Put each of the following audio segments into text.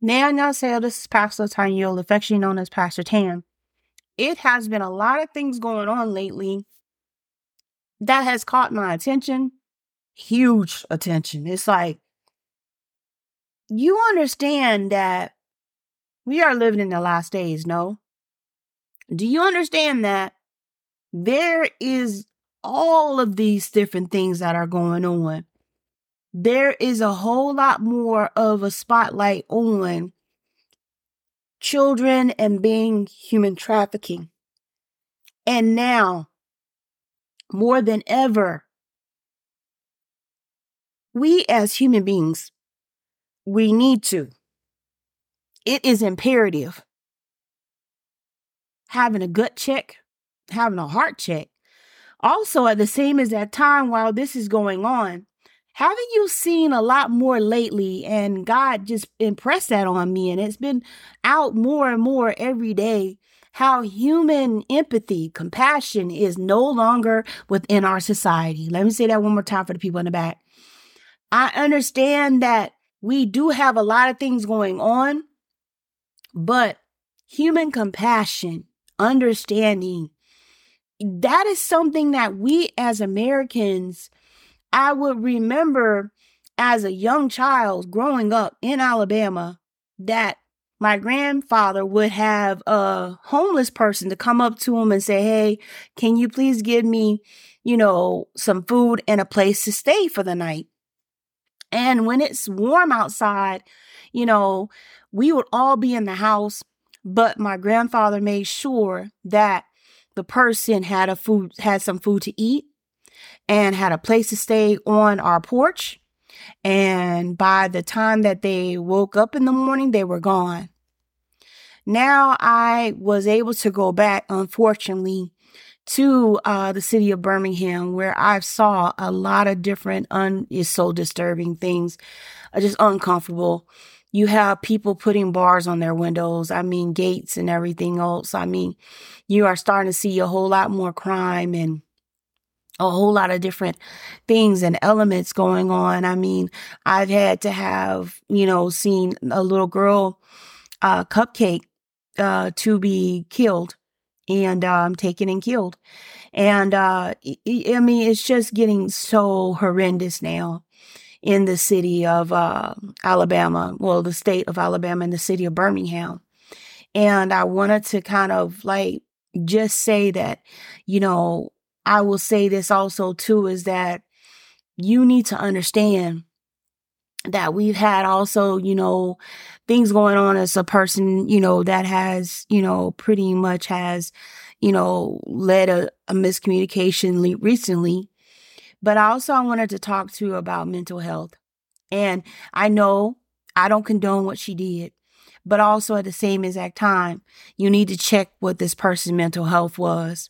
Now, y'all say this is Pastor Tanyel, affectionately known as Pastor Tam. It has been a lot of things going on lately that has caught my attention. Huge attention. It's like, you understand that we are living in the last days, no? Do you understand that there is all of these different things that are going on? There is a whole lot more of a spotlight on children and being human trafficking. And now, more than ever, we as human beings, we need to. It is imperative. Having a gut check, having a heart check. Also, at the same as that time while this is going on, haven't you seen a lot more lately? And God just impressed that on me, and it's been out more and more every day how human empathy, compassion is no longer within our society. Let me say that one more time for the people in the back. I understand that we do have a lot of things going on, but human compassion, understanding, that is something that we as Americans I would remember as a young child growing up in Alabama that my grandfather would have a homeless person to come up to him and say, Hey, can you please give me, you know, some food and a place to stay for the night? And when it's warm outside, you know, we would all be in the house, but my grandfather made sure that the person had a food, had some food to eat and had a place to stay on our porch. And by the time that they woke up in the morning, they were gone. Now I was able to go back, unfortunately, to uh, the city of Birmingham, where I saw a lot of different, un- so disturbing things, uh, just uncomfortable. You have people putting bars on their windows. I mean, gates and everything else. I mean, you are starting to see a whole lot more crime and a whole lot of different things and elements going on. I mean, I've had to have, you know, seen a little girl, uh, cupcake, uh, to be killed and, um, taken and killed. And, uh, I mean, it's just getting so horrendous now in the city of, uh, Alabama, well, the state of Alabama and the city of Birmingham. And I wanted to kind of like just say that, you know, I will say this also too is that you need to understand that we've had also, you know, things going on as a person, you know, that has, you know, pretty much has, you know, led a, a miscommunication recently. But also I wanted to talk to you about mental health. And I know I don't condone what she did but also at the same exact time, you need to check what this person's mental health was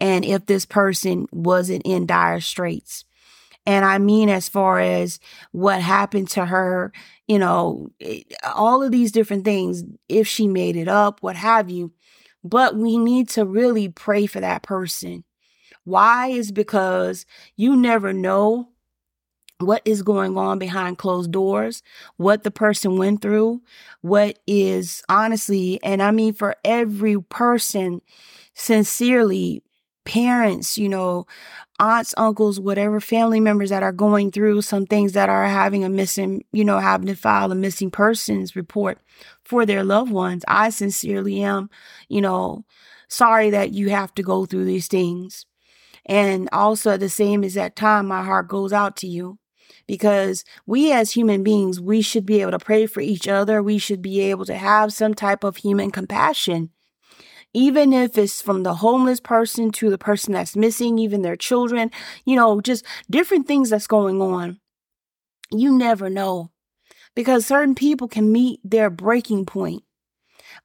and if this person wasn't in dire straits. And I mean, as far as what happened to her, you know, eh, all of these different things, if she made it up, what have you. But we need to really pray for that person. Why? Is because you never know what is going on behind closed doors, what the person went through, what is honestly, and I mean for every person, sincerely, parents, you know, aunts, uncles, whatever family members that are going through some things that are having a missing, you know, having to file a missing persons report for their loved ones. I sincerely am, you know, sorry that you have to go through these things. And also at the same exact time, my heart goes out to you because we as human beings, we should be able to pray for each other. We should be able to have some type of human compassion. Even if it's from the homeless person to the person that's missing, even their children, you know, just different things that's going on. You never know because certain people can meet their breaking point,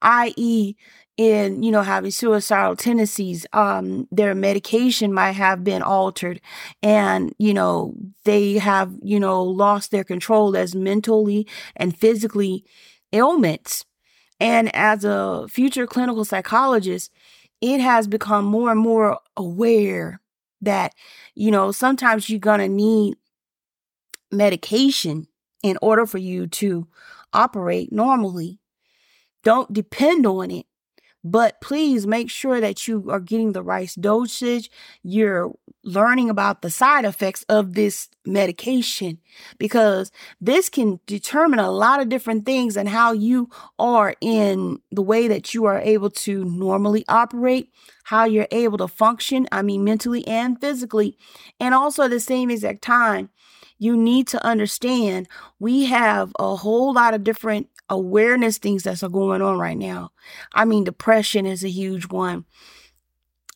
i.e., in you know having suicidal tendencies um their medication might have been altered and you know they have you know lost their control as mentally and physically ailments and as a future clinical psychologist it has become more and more aware that you know sometimes you're going to need medication in order for you to operate normally. Don't depend on it. But please make sure that you are getting the right dosage. You're learning about the side effects of this medication because this can determine a lot of different things and how you are in the way that you are able to normally operate, how you're able to function, I mean, mentally and physically. And also at the same exact time, you need to understand we have a whole lot of different awareness things that's are going on right now. I mean, depression is a huge one,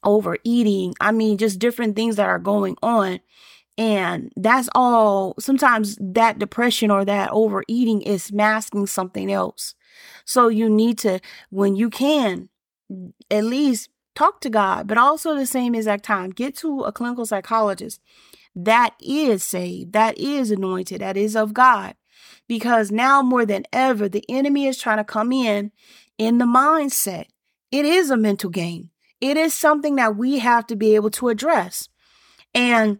overeating. I mean, just different things that are going on. And that's all. Sometimes that depression or that overeating is masking something else. So you need to, when you can, at least talk to God, but also the same exact time, get to a clinical psychologist that is saved, that is anointed, that is of God because now more than ever, the enemy is trying to come in in the mindset. It is a mental game. It is something that we have to be able to address. And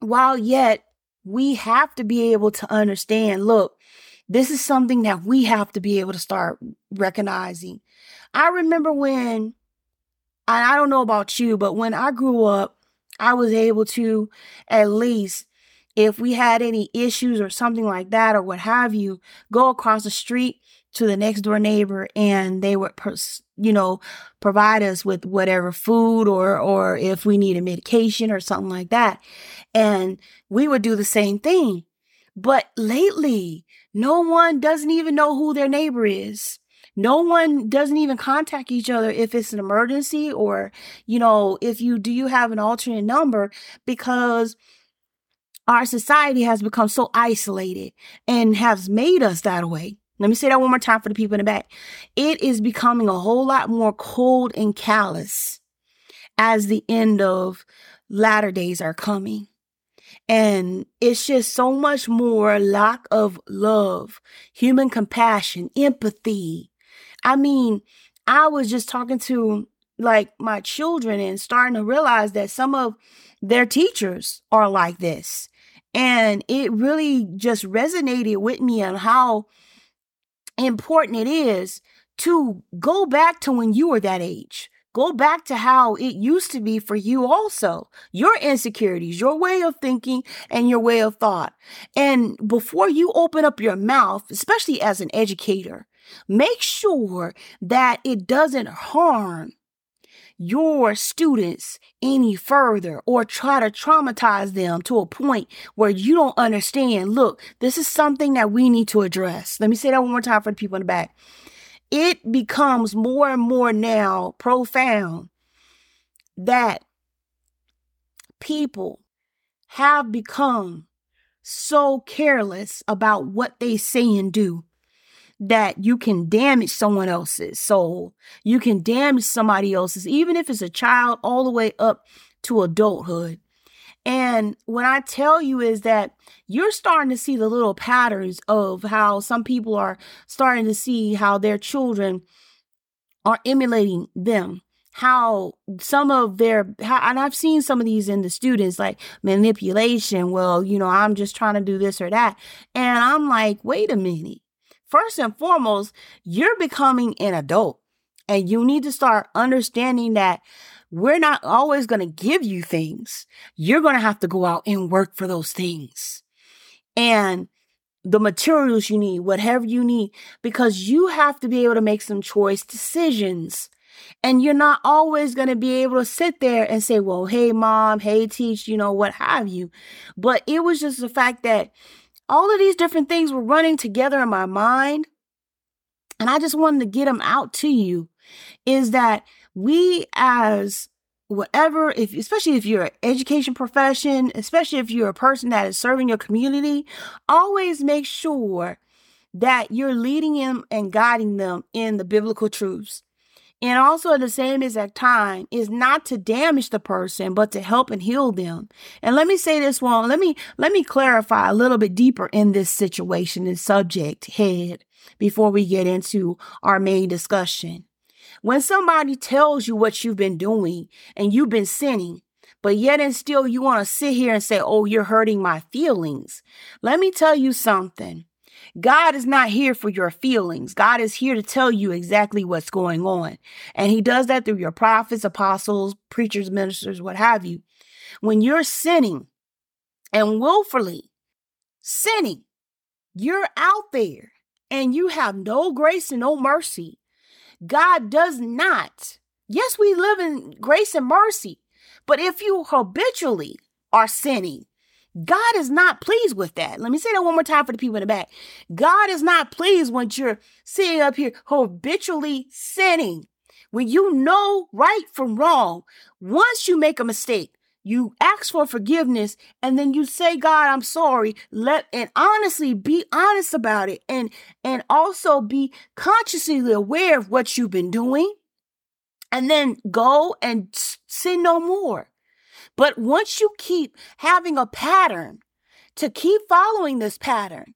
while yet we have to be able to understand, look, this is something that we have to be able to start recognizing. I remember when, I don't know about you, but when I grew up, I was able to at least if we had any issues or something like that or what have you, go across the street to the next door neighbor and they would you know provide us with whatever food or or if we needed medication or something like that. And we would do the same thing. But lately no one doesn't even know who their neighbor is. No one doesn't even contact each other if it's an emergency or you know if you do you have an alternate number because our society has become so isolated and has made us that way. Let me say that one more time for the people in the back. It is becoming a whole lot more cold and callous as the end of latter days are coming. And it's just so much more lack of love, human compassion, empathy. I mean, I was just talking to like my children and starting to realize that some of their teachers are like this. And it really just resonated with me on how important it is to go back to when you were that age. Go back to how it used to be for you also. Your insecurities, your way of thinking, and your way of thought. And before you open up your mouth, especially as an educator, make sure that it doesn't harm your students any further or try to traumatize them to a point where you don't understand. Look, this is something that we need to address. Let me say that one more time for the people in the back. It becomes more and more now profound that people have become so careless about what they say and do that you can damage someone else's soul. You can damage somebody else's, even if it's a child all the way up to adulthood. And what I tell you is that you're starting to see the little patterns of how some people are starting to see how their children are emulating them how some of their how, and I've seen some of these in the students like manipulation. Well, you know, I'm just trying to do this or that. And I'm like, wait a minute first and foremost, you're becoming an adult and you need to start understanding that we're not always going to give you things. You're going to have to go out and work for those things. And the materials you need, whatever you need, because you have to be able to make some choice decisions. And you're not always going to be able to sit there and say, well, hey, mom, hey, teach, you know, what have you. But it was just the fact that all of these different things were running together in my mind. And I just wanted to get them out to you is that we as whatever if especially if you're an education profession especially if you're a person that is serving your community always make sure that you're leading them and guiding them in the biblical truths and also at the same exact time is not to damage the person but to help and heal them. And let me say this one let me let me clarify a little bit deeper in this situation and subject head before we get into our main discussion. When somebody tells you what you've been doing and you've been sinning but yet and still you want to sit here and say oh you're hurting my feelings. Let me tell you something God is not here for your feelings. God is here to tell you exactly what's going on. And he does that through your prophets, apostles, preachers, ministers, what have you. When you're sinning and willfully sinning, you're out there and you have no grace and no mercy. God does not. Yes, we live in grace and mercy, but if you habitually are sinning, God is not pleased with that. Let me say that one more time for the people in the back. God is not pleased when you're sitting up here habitually sinning. When you know right from wrong, once you make a mistake, you ask for forgiveness and then you say god i'm sorry let and honestly be honest about it and and also be consciously aware of what you've been doing and then go and sin no more but once you keep having a pattern to keep following this pattern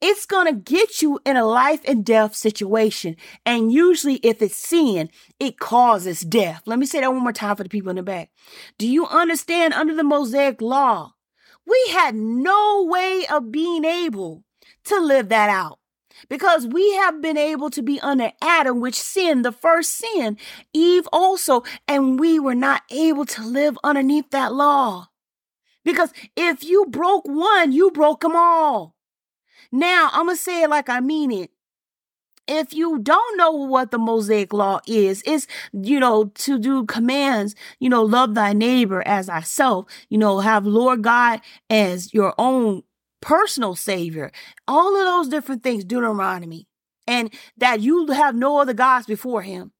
it's going to get you in a life and death situation. And usually, if it's sin, it causes death. Let me say that one more time for the people in the back. Do you understand under the Mosaic law? We had no way of being able to live that out because we have been able to be under Adam, which sinned the first sin, Eve also, and we were not able to live underneath that law. Because if you broke one, you broke them all. Now, I'm going to say it like I mean it. If you don't know what the Mosaic law is, it's, you know, to do commands, you know, love thy neighbor as thyself, you know, have Lord God as your own personal savior, all of those different things, Deuteronomy, and that you have no other gods before him.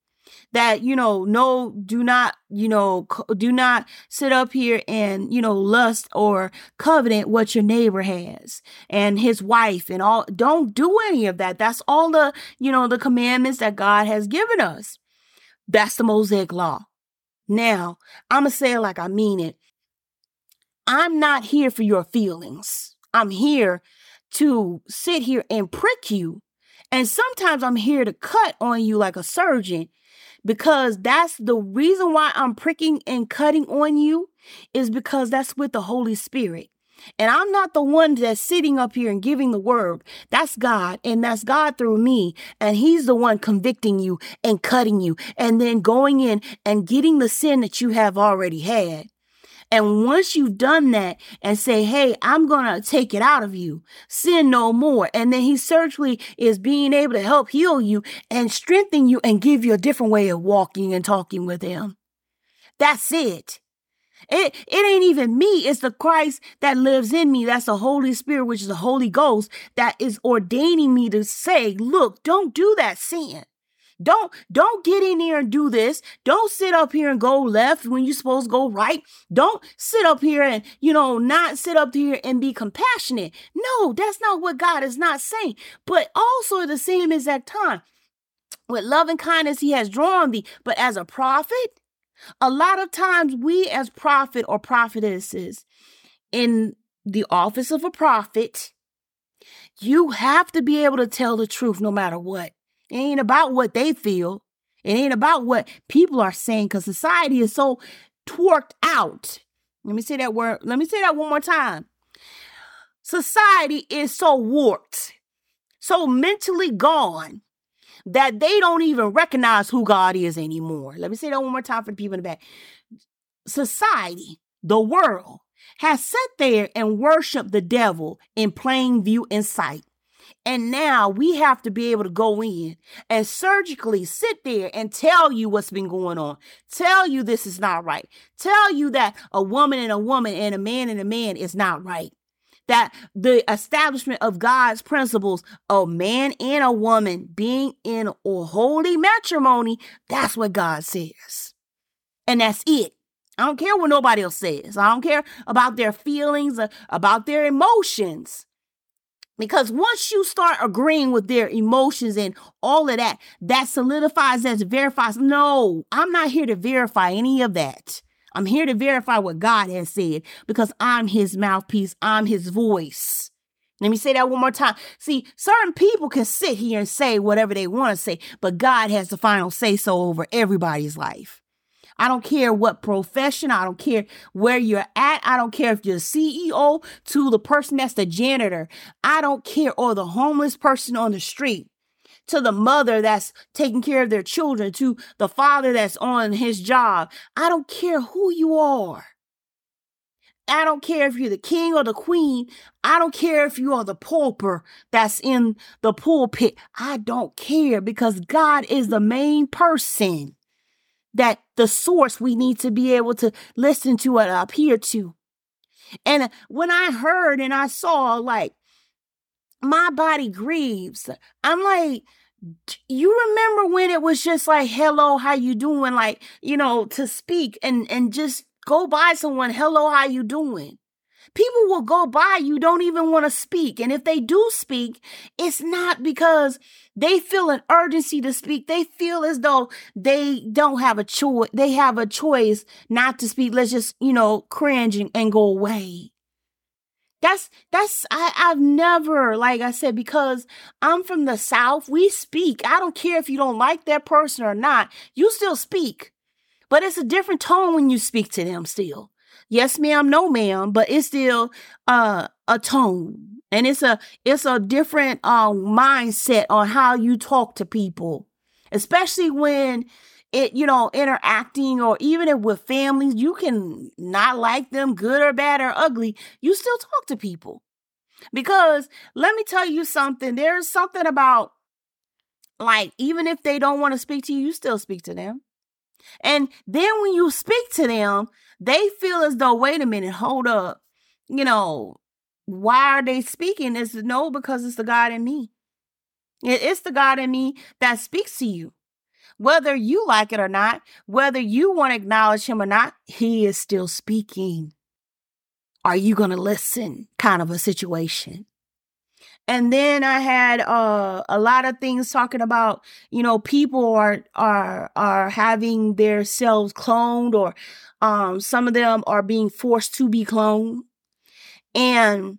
That you know no do not you know do not sit up here and you know lust or covenant what your neighbor has and his wife and all don't do any of that. That's all the you know the commandments that god has given us. That's the mosaic law. Now i'm gonna say it like i mean it. I'm not here for your feelings i'm here to sit here and prick you and sometimes I'm here to cut on you like a surgeon because that's the reason why I'm pricking and cutting on you is because that's with the Holy Spirit. And I'm not the one that's sitting up here and giving the word. That's God, and that's God through me. And He's the one convicting you and cutting you, and then going in and getting the sin that you have already had. And once you've done that and say, Hey, I'm going to take it out of you, sin no more. And then he certainly is being able to help heal you and strengthen you and give you a different way of walking and talking with him. That's it. It, it ain't even me. It's the Christ that lives in me. That's the Holy Spirit, which is the Holy Ghost that is ordaining me to say, look, don't do that sin. Don't don't get in here and do this. Don't sit up here and go left when you're supposed to go right. Don't sit up here and, you know, not sit up here and be compassionate. No, that's not what God is not saying. But also the same exact time, with love and kindness he has drawn thee. But as a prophet, a lot of times we as prophet or prophetesses in the office of a prophet, you have to be able to tell the truth no matter what. It ain't about what they feel. It ain't about what people are saying because society is so twerked out. Let me say that word. Let me say that one more time. Society is so warped, so mentally gone that they don't even recognize who God is anymore. Let me say that one more time for the people in the back. Society, the world, has sat there and worshiped the devil in plain view and sight. And now we have to be able to go in and surgically sit there and tell you what's been going on. Tell you this is not right. Tell you that a woman and a woman and a man and a man is not right. That the establishment of God's principles, a man and a woman being in a holy matrimony, that's what God says. And that's it. I don't care what nobody else says. I don't care about their feelings, uh, about their emotions. Because once you start agreeing with their emotions and all of that, that solidifies, that verifies. No, I'm not here to verify any of that. I'm here to verify what God has said because I'm his mouthpiece, I'm his voice. Let me say that one more time. See, certain people can sit here and say whatever they want to say, but God has the final say so over everybody's life. I don't care what profession. I don't care where you're at. I don't care if you're CEO to the person that's the janitor. I don't care. Or the homeless person on the street to the mother that's taking care of their children, to the father that's on his job. I don't care who you are. I don't care if you're the king or the queen. I don't care if you are the pauper that's in the pulpit. I don't care because God is the main person that the source we need to be able to listen to and appear to. And when I heard and I saw like my body grieves, I'm like, you remember when it was just like hello how you doing like you know to speak and and just go by someone hello how you doing people will go by you don't even want to speak and if they do speak it's not because they feel an urgency to speak they feel as though they don't have a choice they have a choice not to speak let's just you know cringe and, and go away that's that's I, I've never, like I said, because I'm from the South, we speak. I don't care if you don't like that person or not, you still speak. But it's a different tone when you speak to them still. Yes, ma'am, no, ma'am, but it's still uh, a tone. And it's a it's a different uh, mindset on how you talk to people. Especially when it, you know, interacting or even with families, you can not like them, good or bad or ugly. You still talk to people. Because let me tell you something, there's something about like, even if they don't want to speak to you, you still speak to them. And then when you speak to them, they feel as though, wait a minute, hold up. You know, why are they speaking? It's no, because it's the God in me. It's the God in me that speaks to you. Whether you like it or not, whether you want to acknowledge him or not, he is still speaking. Are you going to listen? Kind of a situation. And then I had uh, a lot of things talking about, you know, people are are are having their selves cloned, or um, some of them are being forced to be cloned, and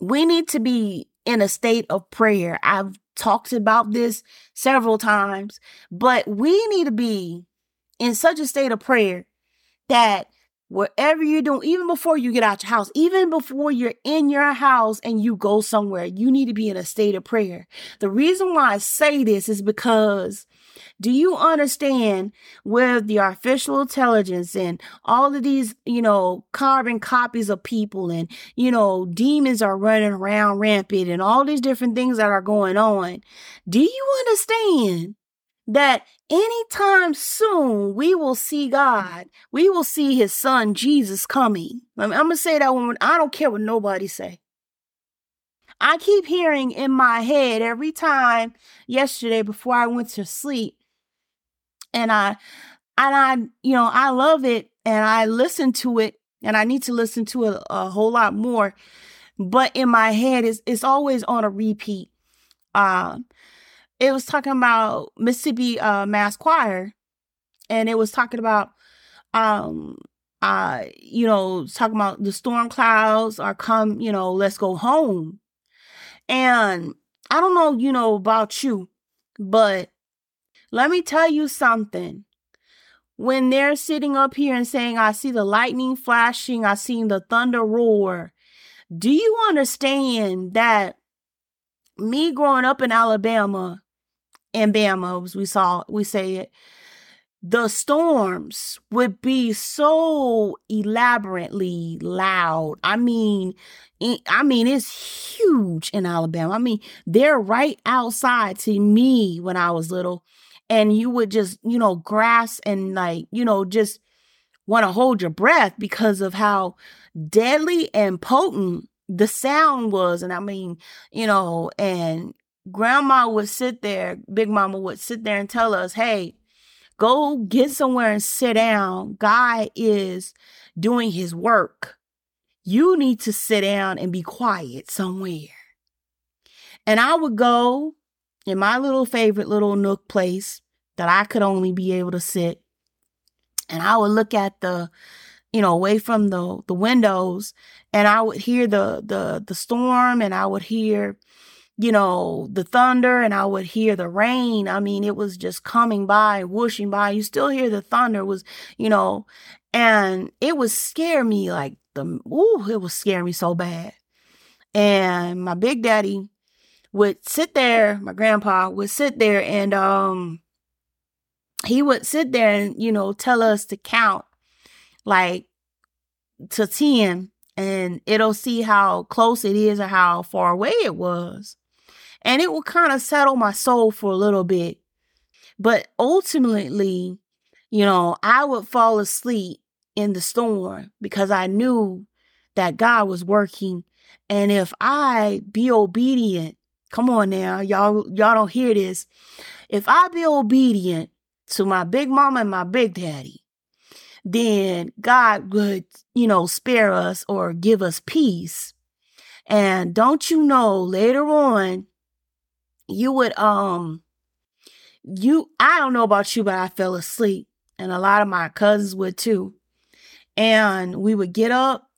we need to be in a state of prayer. I've talked about this several times, but we need to be in such a state of prayer that wherever you're doing, even before you get out your house, even before you're in your house and you go somewhere, you need to be in a state of prayer. The reason why I say this is because do you understand with the artificial intelligence and all of these, you know, carbon copies of people and, you know, demons are running around rampant and all these different things that are going on? Do you understand that anytime soon we will see God. We will see his son Jesus coming. I'm, I'm gonna say that one. I don't care what nobody say. I keep hearing in my head every time yesterday before I went to sleep. And I and I, you know, I love it and I listen to it and I need to listen to it a whole lot more. But in my head, it's, it's always on a repeat. Um, it was talking about Mississippi uh, Mass Choir, and it was talking about, um, uh, you know, talking about the storm clouds are come, you know, let's go home. And I don't know, you know, about you, but let me tell you something. When they're sitting up here and saying, I see the lightning flashing, I seen the thunder roar, do you understand that me growing up in Alabama, and Bama, as we saw, we say it, the storms would be so elaborately loud. I mean, I mean, it's huge in Alabama. I mean, they're right outside to me when I was little, and you would just, you know, grasp and like, you know, just want to hold your breath because of how deadly and potent the sound was. And I mean, you know, and grandma would sit there, big mama would sit there and tell us, hey, go get somewhere and sit down. God is doing his work. You need to sit down and be quiet somewhere. And I would go in my little favorite little nook place that I could only be able to sit. And I would look at the, you know, away from the the windows and I would hear the the the storm and I would hear you know, the thunder and I would hear the rain. I mean, it was just coming by, whooshing by. You still hear the thunder was, you know, and it would scare me like the, ooh, it was scare me so bad. And my big daddy would sit there, my grandpa would sit there and, um, he would sit there and, you know, tell us to count like to 10 and it'll see how close it is or how far away it was and it will kind of settle my soul for a little bit. But ultimately, you know, I would fall asleep in the storm because I knew that God was working. And if I be obedient, come on now, y'all, y'all don't hear this. If I be obedient to my big mama and my big daddy, then God would, you know, spare us or give us peace. And don't you know, later on, you would um you I don't know about you, but I fell asleep. And a lot of my cousins would too. And we would get up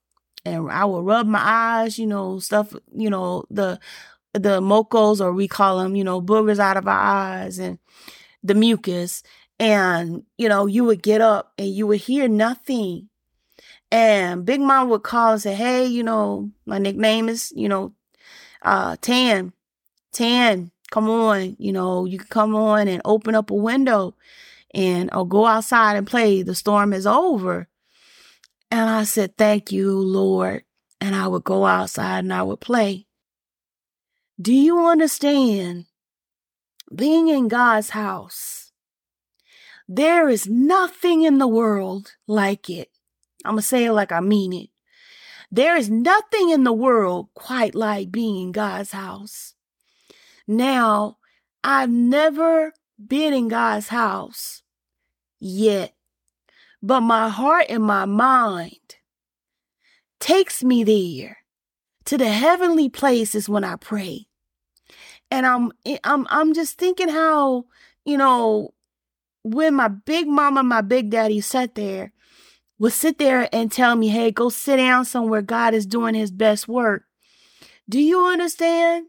and I would rub my eyes, you know, stuff, you know, the the mocos or we call them, you know, boogers out of our eyes and the mucus. And, you know, you would get up and you would hear nothing. And Big Mom would call and say, Hey, you know, my nickname is, you know, uh Tan. Tan, come on, you know, you can come on and open up a window and or go outside and play. The storm is over. And I said, Thank you, Lord. And I would go outside and I would play. Do you understand? Being in God's house, there is nothing in the world like it. I'm going to say it like I mean it. There is nothing in the world quite like being in God's house. Now, I've never been in God's house yet, but my heart and my mind takes me there to the heavenly places when I pray. And I'm I'm I'm just thinking how, you know, when my big mama, my big daddy sat there, would sit there and tell me, hey, go sit down somewhere. God is doing his best work. Do you understand?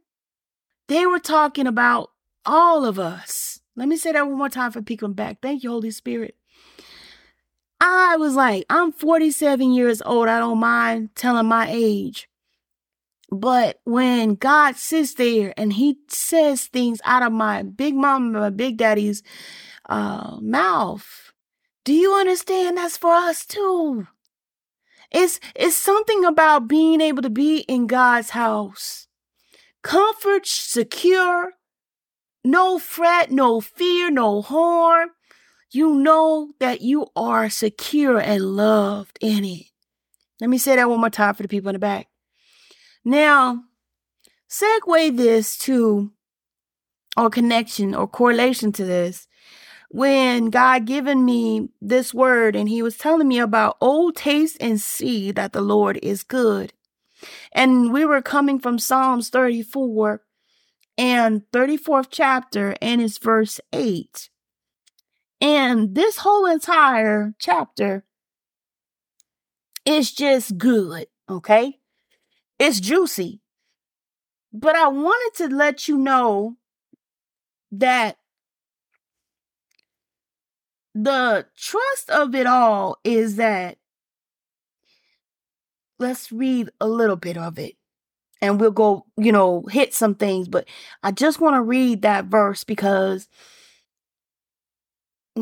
They were talking about all of us. Let me say that one more time for people back. Thank you, Holy Spirit. I was like, I'm 47 years old. I don't mind telling my age. But when God sits there and he says things out of my big mama, my big daddy's uh, mouth, do you understand that's for us too? It's, it's something about being able to be in God's house comfort, secure, no fret, no fear, no harm. You know that you are secure and loved in it. Let me say that one more time for the people in the back. Now, segue this to or connection or correlation to this when God given me this word and he was telling me about old taste and see that the Lord is good. And we were coming from Psalms 34 and 34th chapter, and it's verse 8. And this whole entire chapter is just good, okay? It's juicy. But I wanted to let you know that the trust of it all is that let's read a little bit of it and we'll go, you know, hit some things. But I just want to read that verse because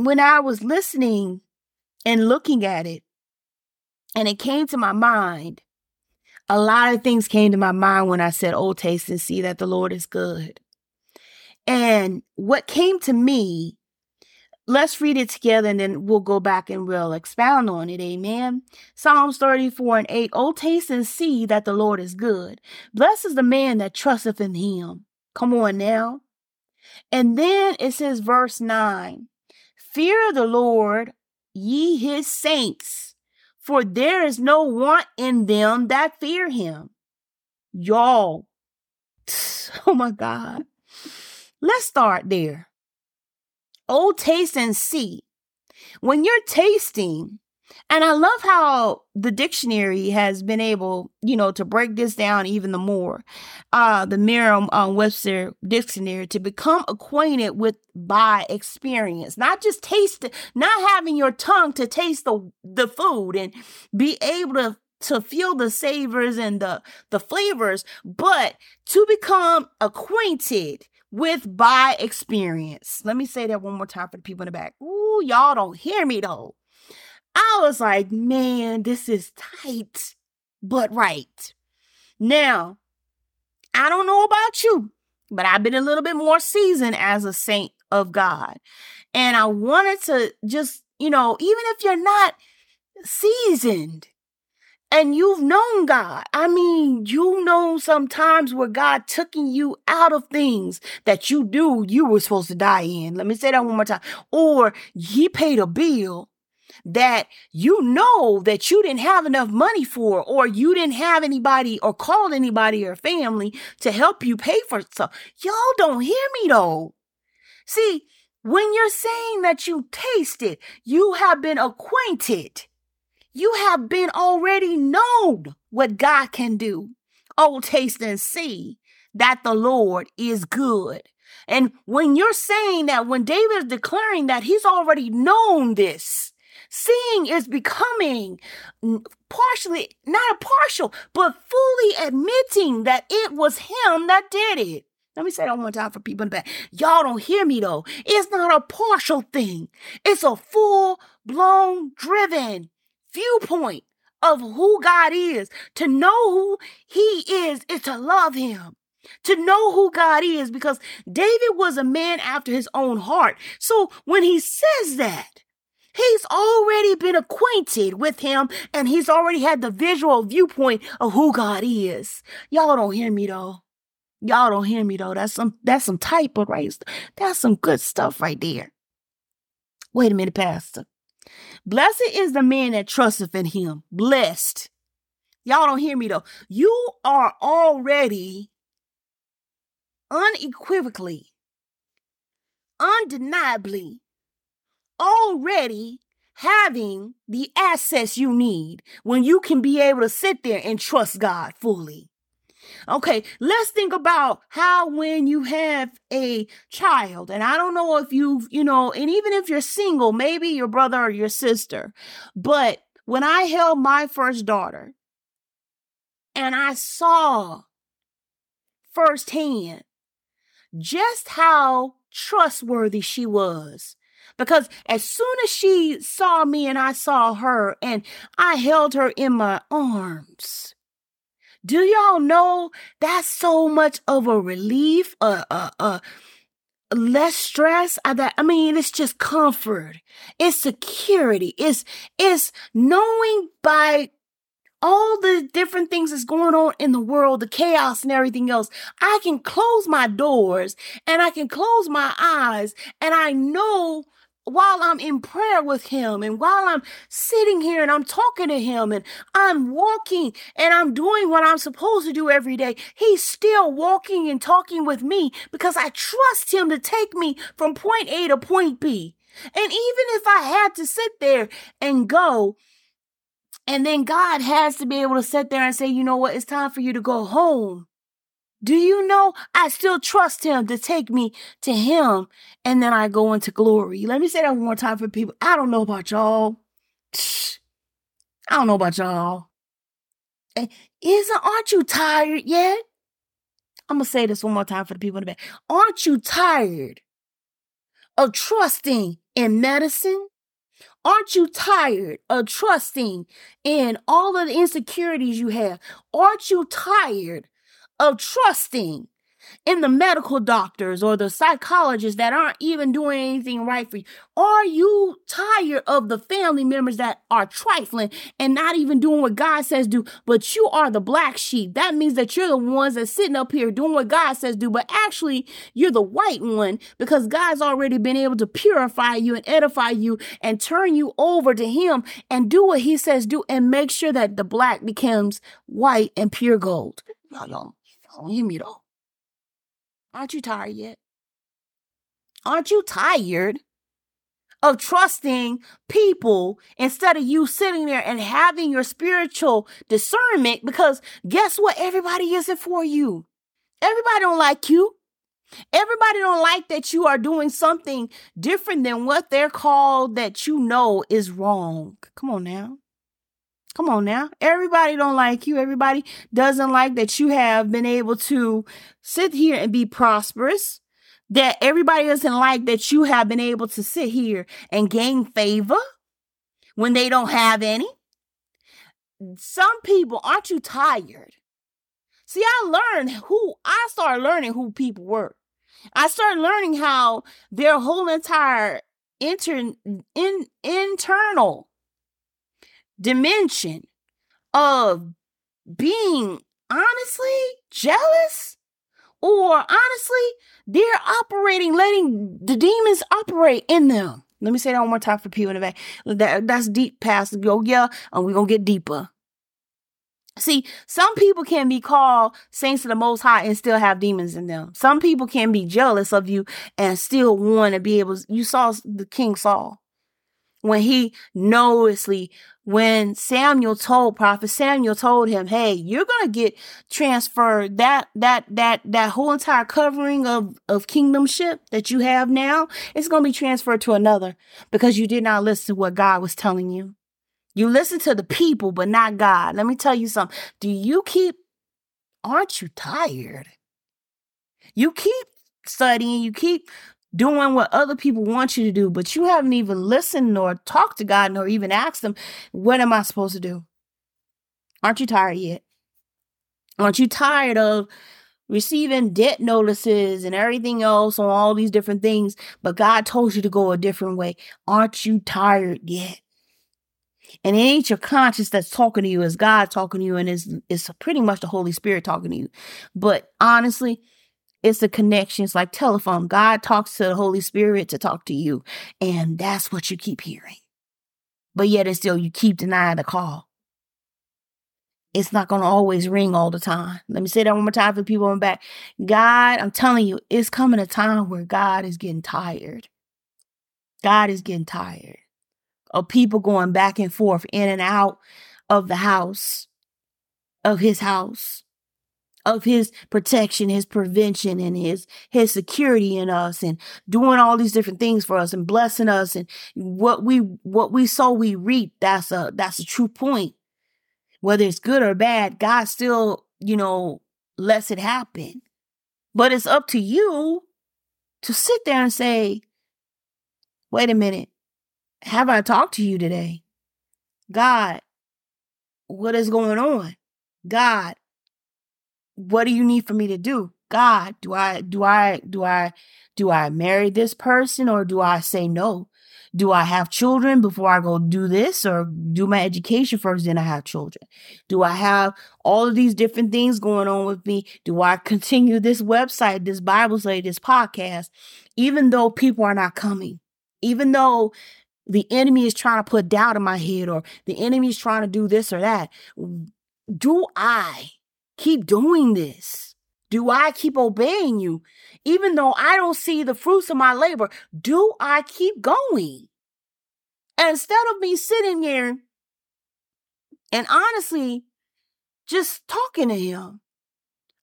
when I was listening and looking at it, and it came to my mind, a lot of things came to my mind when I said, Oh, taste and see that the Lord is good. And what came to me let's read it together and then we'll go back and we'll expound on it. Amen. Psalms 34 and 8. Oh, taste and see that the Lord is good. Blessed is the man that trusteth in him. Come on now. And then it says, verse 9 Fear the Lord, ye his saints, for there is no want in them that fear him. Y'all. Oh my God. Let's start there. Oh, taste and see. When you're tasting, And I love how the dictionary has been able, you know, to break this down even the more. Uh, the Merriam-Webster dictionary to become acquainted with by experience, not just taste, not having your tongue to taste the the food and be able to to feel the savors and the the flavors, but to become acquainted with by experience. Let me say that one more time for the people in the back. Ooh, y'all don't hear me though. I was like, man, this is tight, but right. Now, I don't know about you, but I've been a little bit more seasoned as a saint of God. And I wanted to just, you know, even if you're not seasoned and you've known God, I mean, you know sometimes where God took you out of things that you do you were supposed to die in. Let me say that one more time. Or he paid a bill that you know that you didn't have enough money for, or you didn't have anybody or called anybody or family to help you pay for stuff. Y'all don't hear me though. See, when you're saying that you tasted, you have been acquainted. You have been already known what God can do. Oh, taste and see that the Lord is good. And when you're saying that, when David is declaring that he's already known this, Seeing is becoming partially, not a partial, but fully admitting that it was him that did it. Let me say that one time for people in the back. Y'all don't hear me though. It's not a partial thing. It's a full blown driven viewpoint of who God is. To know who he is is to love him. To know who God is because David was a man after his own heart. So when he says that, He's already been acquainted with him and he's already had the visual viewpoint of who God is. Y'all don't hear me though. Y'all don't hear me though. That's some that's some type of right. That's some good stuff right there. Wait a minute, Pastor. Blessed is the man that trusteth in him. Blessed. Y'all don't hear me though. You are already unequivocally, undeniably already having the assets you need when you can be able to sit there and trust God fully. Okay, let's think about how when you have a child, and I don't know if you've, you know, and even if you're single, maybe your brother or your sister, but when I held my first daughter and I saw firsthand just how trustworthy she was because as soon as she saw me and I saw her and I held her in my arms, do y'all know that's so much of a relief, uh, uh, uh, less stress. I, I mean, it's just comfort. It's security. It's, it's knowing by all the different things that's going on in the world, the chaos and everything else, I can close my doors and I can close my eyes and I know while I'm in prayer with him and while I'm sitting here and I'm talking to him and I'm walking and I'm doing what I'm supposed to do every day, he's still walking and talking with me because I trust him to take me from point A to point B. And even if I had to sit there and go, and then God has to be able to sit there and say, you know what, it's time for you to go home. Do you know I still trust him to take me to him and then I go into glory? Let me say that one more time for people. I don't know about y'all. I don't know about y'all. Isn't aren't you tired yet? I'm gonna say this one more time for the people in the back. Aren't you tired of trusting in medicine? Aren't you tired of trusting in all of the insecurities you have? Aren't you tired of trusting in the medical doctors or the psychologists that aren't even doing anything right for you? Are you tired of the family members that are trifling and not even doing what God says do, but you are the black sheep? That means that you're the ones that's sitting up here doing what God says do, but actually you're the white one because God's already been able to purify you and edify you and turn you over to Him and do what He says do and make sure that the black becomes white and pure gold. Y'all y'all don't hear me though. Aren't you tired? Yet? Aren't you tired of trusting people instead of you sitting there and having your spiritual discernment? Because guess what? Everybody isn't for you. Everybody don't like you. Everybody don't like that you are doing something different than what they're called that you know is wrong. Come on now Come on now. Everybody don't like you. Everybody doesn't like that you have been able to sit here and be prosperous. That everybody doesn't like that you have been able to sit here and gain favor when they don't have any. Some people, aren't you tired? See, I learned who, I started learning who people were. I started learning how their whole entire inter, in, internal dimension of being honestly jealous or honestly they're operating letting the demons operate in them let me say that one more time for people in the back that, that's deep past go yeah and we're gonna get deeper See, some people can be called saints of the Most High and still have demons in them. Some people can be jealous of you and still want to be able. You saw the King Saul when he knowingly when Samuel told prophet Samuel told him, "Hey, you're going to get transferred that that that that whole entire covering of of kingdomship that you have now, it's going to be transferred to another because you did not listen to what God was telling you. You listen to the people but not God. Let me tell you something. Do you keep aren't you tired? You keep studying, you keep doing what other people want you to do, but you haven't even listened nor talked to God nor even asked Him, What am I supposed to do? Aren't you tired yet? Aren't you tired of receiving debt notices and everything else on all these different things, but God told you to go a different way? Aren't you tired yet? And it ain't your conscience that's talking to you, it's God talking to you, and it's, it's pretty much the Holy Spirit talking to you. But honestly, it's a connection. It's like telephone. God talks to the Holy Spirit to talk to you. And that's what you keep hearing. But yet and still you keep denying the call. It's not going to always ring all the time. Let me say that one more time for people on back. God, I'm telling you, it's coming a time where God is getting tired. God is getting tired of people going back and forth in and out of the house, of his house of his protection, his prevention, and his his security in us, and doing all these different things for us, and blessing us, and what we what we sow, we reap. That's a that's a true point. Whether it's good or bad, God still you know lets it happen, but it's up to you to sit there and say, "Wait a minute, have I talked to you today, God? What is going on, God?" What do you need for me to do? God, do I do I do I do I marry this person or do I say no? Do I have children before I go do this or do my education first, then I have children? Do I have all of these different things going on with me? Do I continue this website, this Bible study, this podcast, even though people are not coming? Even though the enemy is trying to put doubt in my head or the enemy is trying to do this or that, do I keep doing this? Do I keep obeying you? Even though I don't see the fruits of my labor, do I keep going? And instead of me sitting here and honestly just talking to him,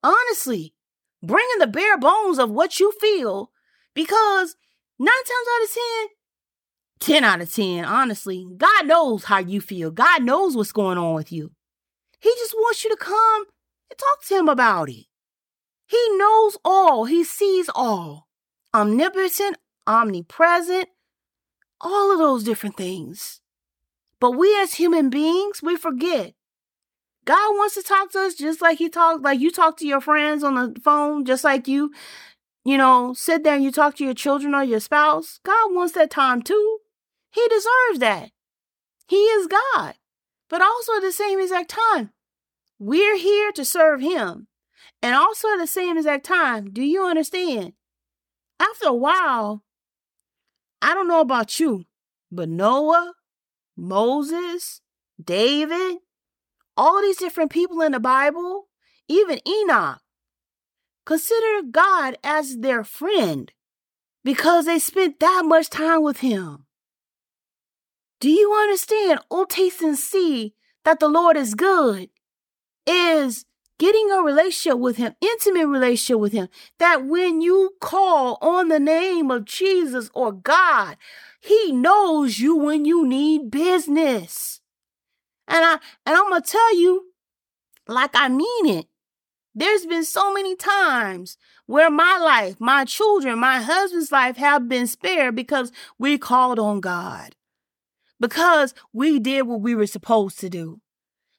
honestly, bringing the bare bones of what you feel, because nine times out of 10, 10 out of 10, honestly, God knows how you feel. God knows what's going on with you. He just wants you to come Talk to him about it. He knows all, he sees all. Omnipotent, omnipresent, all of those different things. But we as human beings, we forget. God wants to talk to us just like he talks, like you talk to your friends on the phone, just like you, you know, sit there and you talk to your children or your spouse. God wants that time too. He deserves that. He is God. But also at the same exact time, we're here to serve him. And also at the same exact time, do you understand? After a while, I don't know about you, but Noah, Moses, David, all these different people in the Bible, even Enoch, consider God as their friend because they spent that much time with him. Do you understand? Oh, taste and see that the Lord is good is getting a relationship with him, intimate relationship with him, that when you call on the name of Jesus or God, he knows you when you need business. And I and I'm to tell you like I mean it. There's been so many times where my life, my children, my husband's life have been spared because we called on God. Because we did what we were supposed to do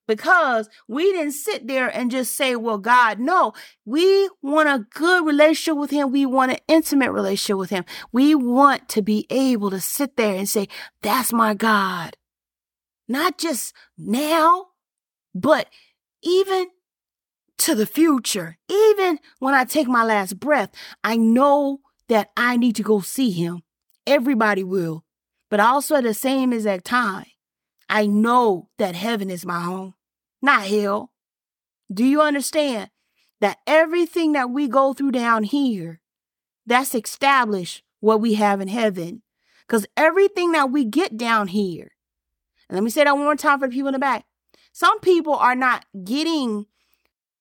because we didn't sit there and just say, well, God, no, we want a good relationship with Him. We want an intimate relationship with Him. We want to be able to sit there and say, that's my God. Not just now, but even to the future. Even when I take my last breath, I know that I need to go see Him. Everybody will. But also at the same exact time, I know that heaven is my home, not hell. Do you understand that everything that we go through down here, that's established what we have in heaven? Because everything that we get down here, and let me say that one more time for the people in the back. Some people are not getting,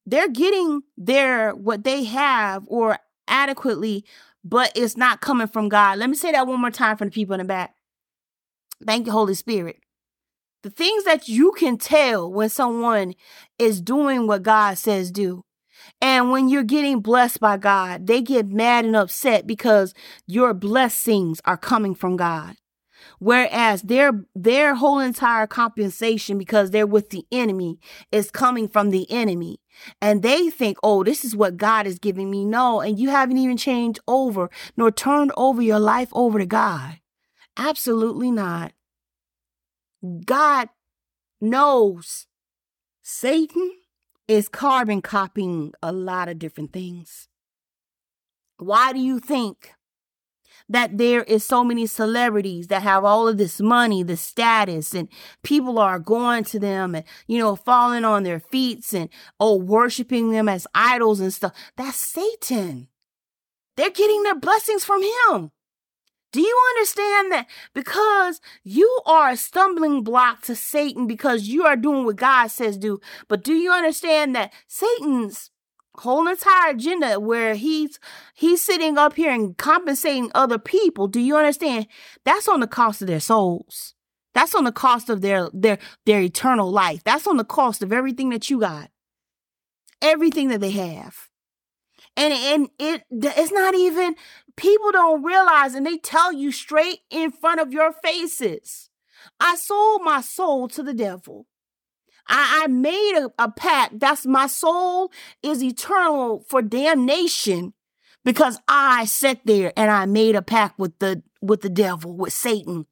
they're getting their what they have or adequately, but it's not coming from God. Let me say that one more time for the people in the back. Thank you, Holy Spirit the things that you can tell when someone is doing what God says do. And when you're getting blessed by God, they get mad and upset because your blessings are coming from God. Whereas their their whole entire compensation because they're with the enemy is coming from the enemy. And they think, oh, this is what God is giving me. No, and you haven't even changed over nor turned over your life over to God. Absolutely not. God knows Satan is carbon copying a lot of different things. Why do you think that there is so many celebrities that have all of this money, the status, and people are going to them and, you know, falling on their feet and, oh, worshiping them as idols and stuff? That's Satan. They're getting their blessings from him. Do you understand that because you are a stumbling block to Satan because you are doing what God says do? But do you understand that Satan's whole entire agenda where he's he's sitting up here and compensating other people, do you understand? That's on the cost of their souls. That's on the cost of their their their eternal life. That's on the cost of everything that you got. Everything that they have and and it it's not even people don't realize and they tell you straight in front of your faces i sold my soul to the devil. I, I made a, a pact that's my soul is eternal for damnation because i sat there and i made a pact with the with the devil with satan.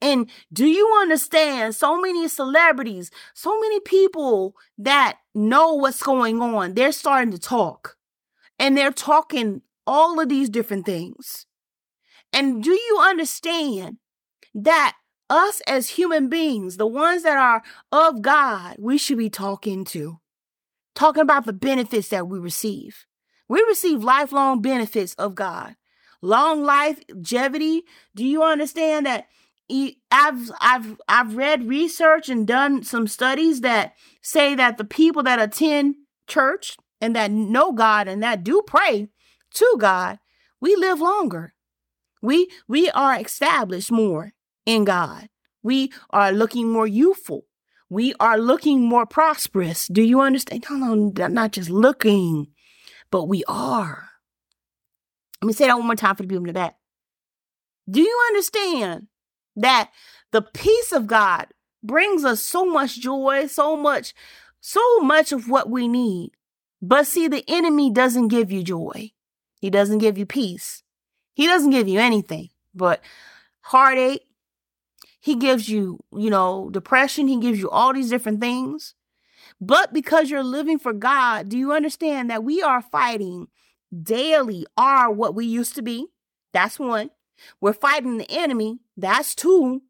And do you understand so many celebrities, so many people that know what's going on, they're starting to talk and they're talking all of these different things. And do you understand that us as human beings, the ones that are of God, we should be talking to? Talking about the benefits that we receive. We receive lifelong benefits of God. Long life, longevity. Do you understand that I've I've I've read research and done some studies that say that the people that attend church, and that know God and that do pray to God, we live longer. We we are established more in God. We are looking more youthful. We are looking more prosperous. Do you understand? No, no, not just looking, but we are. Let me say that one more time for the people in the back. Do you understand that the peace of God brings us so much joy, so much, so much of what we need? But see, the enemy doesn't give you joy. He doesn't give you peace. He doesn't give you anything but heartache. He gives you, you know, depression. He gives you all these different things. But because you're living for God, do you understand that we are fighting daily are what we used to be? That's one. We're fighting the enemy. That's two.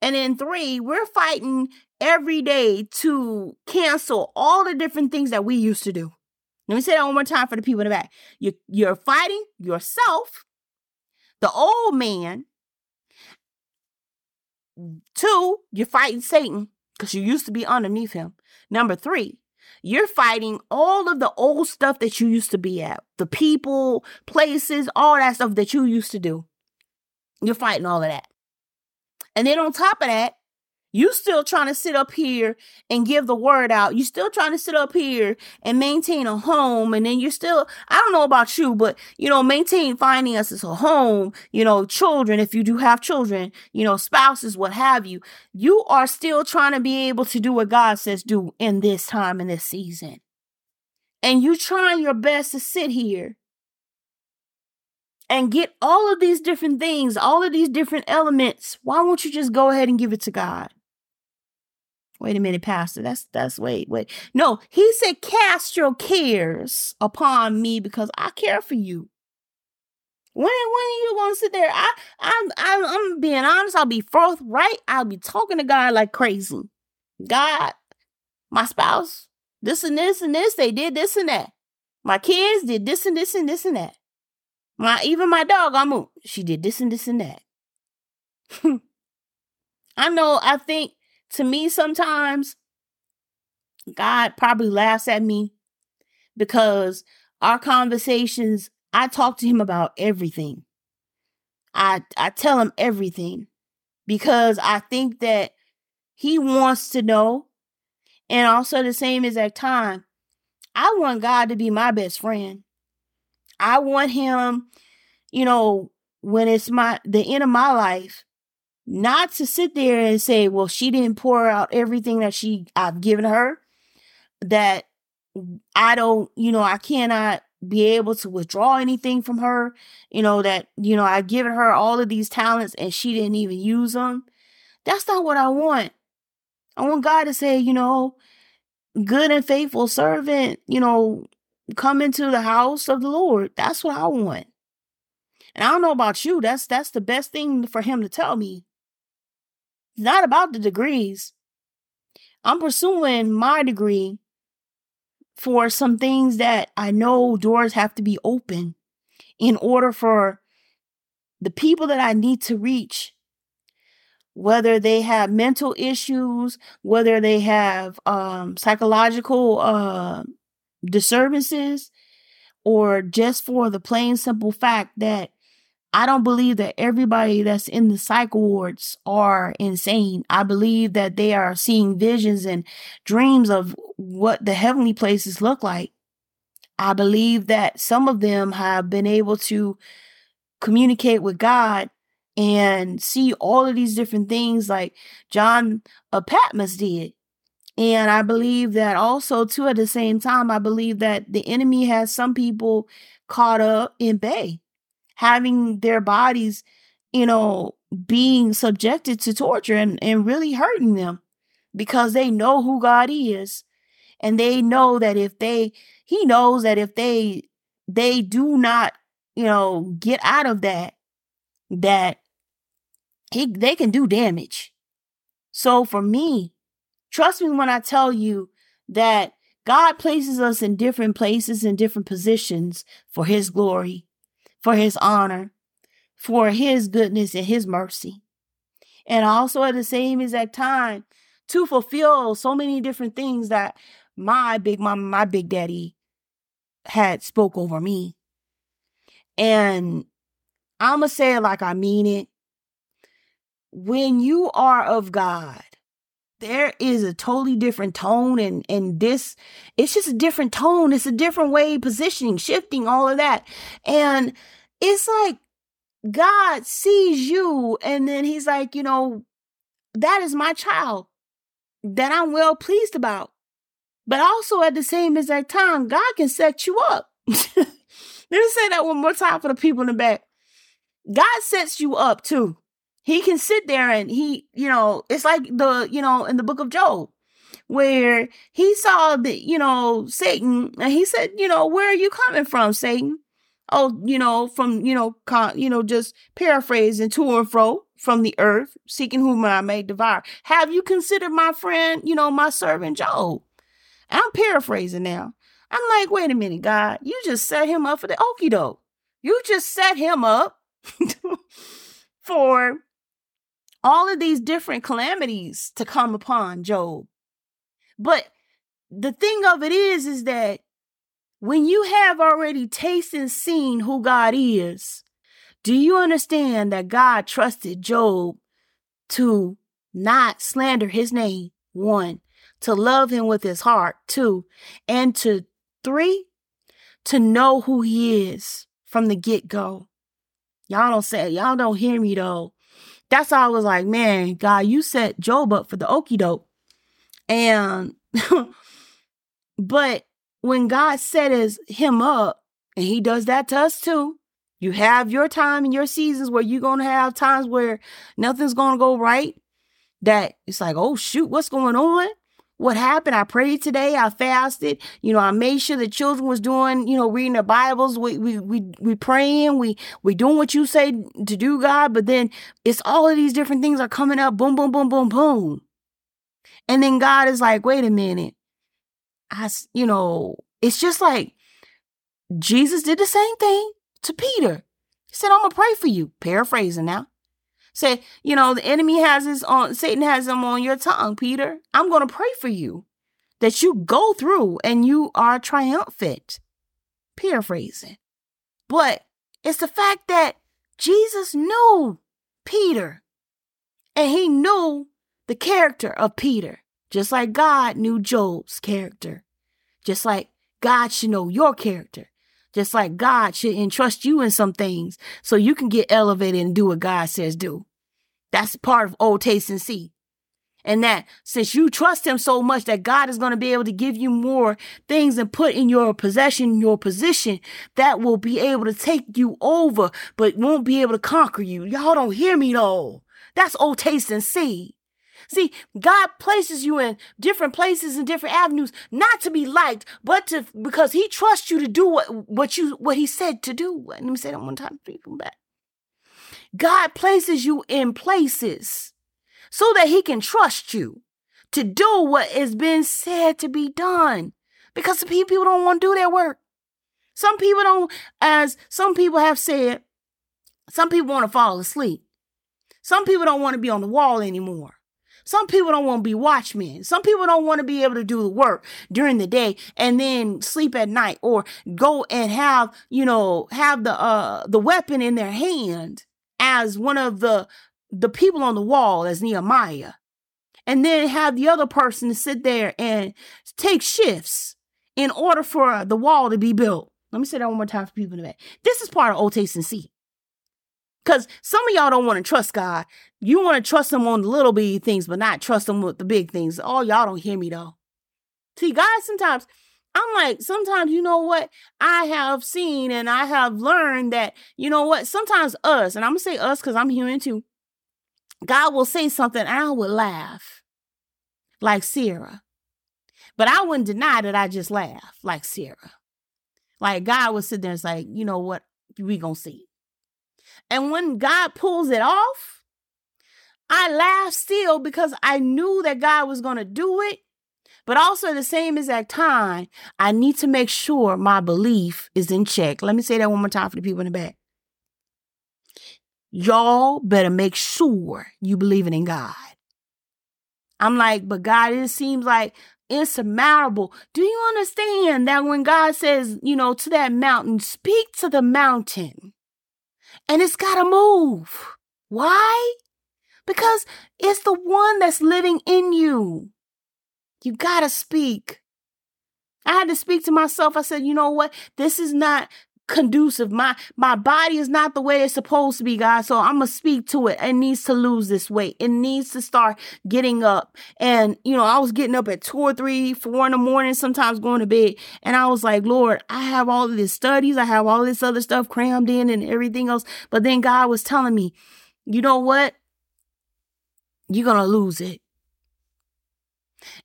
And then three, we're fighting every day to cancel all the different things that we used to do. Let me say that one more time for the people in the back. You, you're fighting yourself, the old man, two, you're fighting Satan because you used to be underneath him. Number three, you're fighting all of the old stuff that you used to be at the people, places, all that stuff that you used to do. You're fighting all of that. And then on top of that, you still trying to sit up here and give the word out. You still trying to sit up here and maintain a home. And then you're still, I don't know about you, but you know, maintain finances, a home, you know, children, if you do have children, you know, spouses, what have you. You are still trying to be able to do what God says do in this time, in this season. And you trying your best to sit here and get all of these different things, all of these different elements. Why won't you just go ahead and give it to God? Wait a minute, Pastor. That's that's wait, wait. No, he said, cast your cares upon me because I care for you. When when are you gonna sit there? I I'm I'm, I'm being honest. I'll be forthright. I'll be talking to God like crazy. God, my spouse, this and this and this. They did this and that. My kids did this and this and this and that. My even my dog, I'm she did this and this and that. I know. I think to me sometimes God probably laughs at me because our conversations, I talk to him about everything. I I tell him everything because I think that he wants to know. And also the same exact time, I want God to be my best friend. I want him, you know, when it's my the end of my life, not to sit there and say, well, she didn't pour out everything that she I've given her, that I don't, you know, I cannot be able to withdraw anything from her, you know, that, you know, I've given her all of these talents and she didn't even use them. That's not what I want. I want God to say, you know, good and faithful servant, you know, come into the house of the Lord. That's what I want. And I don't know about you. That's that's the best thing for him to tell me not about the degrees. I'm pursuing my degree for some things that I know doors have to be open in order for the people that I need to reach, whether they have mental issues, whether they have um, psychological uh, disturbances, or just for the plain simple fact that I don't believe that everybody that's in the psych wards are insane. I believe that they are seeing visions and dreams of what the heavenly places look like. I believe that some of them have been able to communicate with God and see all of these different things like John uh, Patmos did. And I believe that also, too, at the same time, I believe that the enemy has some people caught up in bay having their bodies, you know, being subjected to torture and, and really hurting them because they know who God is. And they know that if they, he knows that if they, they do not, you know, get out of that, that he, they can do damage. So for me, trust me when I tell you that God places us in different places and different positions for his glory for his honor, for his goodness and his mercy. And also at the same exact time, to fulfill so many different things that my big mama, my big daddy had spoke over me. And I'm going to say it like I mean it. When you are of God, there is a totally different tone and and this it's just a different tone it's a different way positioning shifting all of that and it's like god sees you and then he's like you know that is my child that i'm well pleased about. But also at the same exact time god can set you up. Let me say that one more time for the people in the back. God sets you up too. He can sit there and he, you know, it's like the, you know, in the book of Job, where he saw the, you know, Satan, and he said, you know, where are you coming from, Satan? Oh, you know, from, you know, con, you know, just paraphrasing to and fro from the earth, seeking whom I may devour. Have you considered my friend, you know, my servant Job? I'm paraphrasing now. I'm like, wait a minute, God, you just set him up for the okie doke. You just set him up for all of these different calamities to come upon Job. But the thing of it is, is that when you have already tasted and seen who God is, do you understand that God trusted Job to not slander his name? One, to love him with his heart. Two, and to three, to know who he is from the get go. Y'all don't say, y'all don't hear me though. That's how I was like, man, God, you set Job up for the okey doke. And, but when God set his, him up, and he does that to us too, you have your time and your seasons where you're to have times where nothing's to go right. That it's like, oh, shoot, what's going on? what happened. I prayed today. I fasted. You know, I made sure the children was doing, you know, reading their Bibles. We we we we praying. We we doing what you say to do, God. But then it's all of these different things are coming up. Boom, boom, boom, boom, boom. And then God is like, wait a minute. I, you know, it's just like Jesus did the same thing to Peter. He said, I'm gonna pray for you. Paraphrasing now. Say, you know, the enemy has his on, Satan has him on your tongue, Peter. I'm going to pray for you that you go through and you are triumphant. Paraphrasing. But it's the fact that Jesus knew Peter and he knew the character of Peter, just like God knew Job's character, just like God should know your character. Just like God should entrust you in some things so you can get elevated and do what God says do. That's part of O taste and see. And that since you trust him so much that God is going to be able to give you more things and put in your possession, your position that will be able to take you over, but won't be able to conquer you. Y'all don't hear me though. That's O taste and see. See, God places you in different places and different avenues, not to be liked, but to because He trusts you to do what, what you what He said to do. Let me say that one time, people back. God places you in places so that he can trust you to do what has been said to be done. Because some people don't want to do their work. Some people don't, as some people have said, some people want to fall asleep. Some people don't want to be on the wall anymore. Some people don't want to be watchmen. Some people don't want to be able to do the work during the day and then sleep at night or go and have, you know, have the uh the weapon in their hand as one of the the people on the wall as Nehemiah. And then have the other person sit there and take shifts in order for the wall to be built. Let me say that one more time for people in the back. This is part of O taste and see. Because some of y'all don't want to trust God. You want to trust him on the little bitty things, but not trust him with the big things. Oh, y'all don't hear me though. See, God sometimes I'm like, sometimes, you know what? I have seen and I have learned that, you know what? Sometimes us, and I'm going to say us because I'm human too, God will say something and I would laugh like Sarah. But I wouldn't deny that I just laugh like Sarah. Like God would sit there and say, you know what? We gonna see. And when God pulls it off, I laugh still because I knew that God was gonna do it but also, at the same exact time, I need to make sure my belief is in check. Let me say that one more time for the people in the back. Y'all better make sure you believing in God. I'm like, but God, it seems like insurmountable. Do you understand that when God says, you know, to that mountain, speak to the mountain and it's got to move? Why? Because it's the one that's living in you. You gotta speak. I had to speak to myself. I said, you know what? This is not conducive. My my body is not the way it's supposed to be, God. So I'm gonna speak to it. It needs to lose this weight. It needs to start getting up. And you know, I was getting up at two or three, four in the morning, sometimes going to bed. And I was like, Lord, I have all of these studies, I have all this other stuff crammed in and everything else. But then God was telling me, you know what? You're gonna lose it.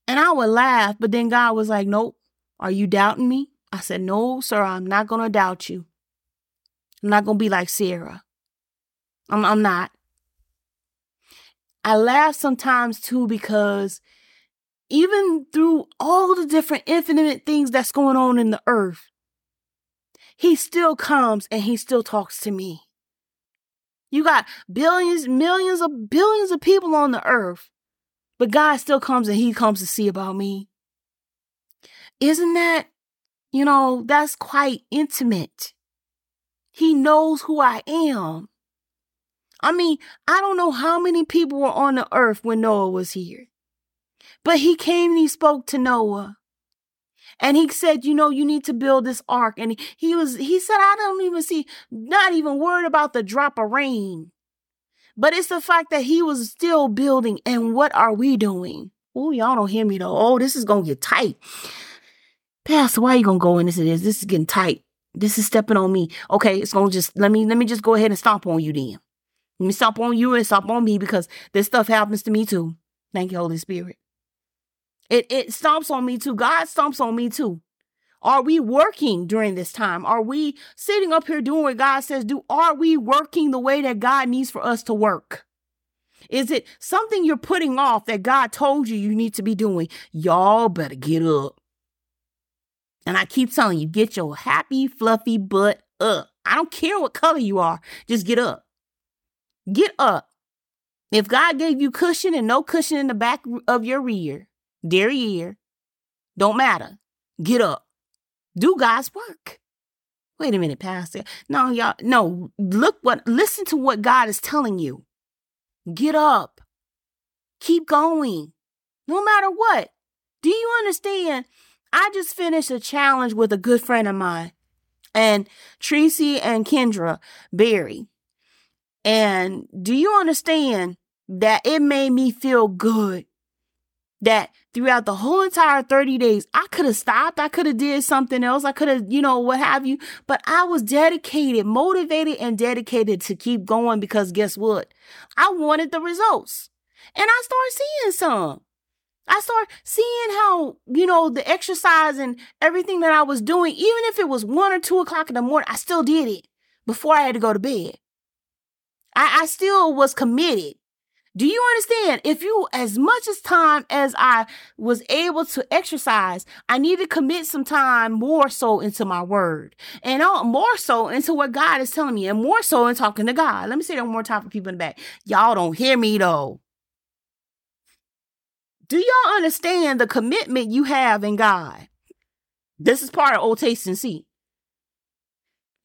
And I would laugh, but then God was like, Nope, are you doubting me? I said, No, sir, I'm not going to doubt you. I'm not going to be like Sarah. I'm, I'm not. I laugh sometimes too because even through all the different infinite things that's going on in the earth, he still comes and he still talks to me. You got billions, millions of billions of people on the earth, but God still comes and he comes to see about me. Isn't that, you know, that's quite intimate. He knows who I am. I mean, I don't know how many people were on the earth when Noah was here. But he came and he spoke to Noah. And he said, you know, you need to build this ark. And he was, he said, I don't even see, not even worried about the drop of rain. But it's the fact that he was still building. And what are we doing? Oh, y'all don't hear me though. Oh, this is going to get tight. Pastor, why are you to go into this? This is getting tight. This is stepping on me. Okay, it's to just, let me, let me just go ahead and stomp on you then. Let me stomp on you and stomp on me because this stuff happens to me too. Thank you, Holy Spirit. It it stomps on me too. God stomps on me too. Are we working during this time? Are we sitting up here doing what God says do? Are we working the way that God needs for us to work? Is it something you're putting off that God told you you need to be doing? Y'all better get up. And I keep telling you, get your happy, fluffy butt up. I don't care what color you are, just get up. Get up. If God gave you cushion and no cushion in the back of your rear, derriere, don't matter. Get up. Do God's work. Wait a minute, Pastor. No, y'all, no, look what, listen to what God is telling you. Get up. Keep going. No matter what. Do you understand? I just finished a challenge with a good friend of mine and Tracy and Kendra Berry. And do you understand that it made me feel good that throughout the whole entire 30 days, I could have stopped. I could have did something else. I could have, you know, what have you. But I was dedicated, motivated and dedicated to keep going because guess what? I wanted the results. And I started seeing some. I started seeing how, you know, the exercise and everything that I was doing, even if it was one or two o'clock in the morning, I still did it before I had to go to bed. I, I still was committed. Do you understand? If you, as much as time as I was able to exercise, I need to commit some time more so into my word and uh, more so into what God is telling me and more so in talking to God. Let me say that one more time for people in the back. Y'all don't hear me though. Do y'all understand the commitment you have in God? This is part of O Taste and See.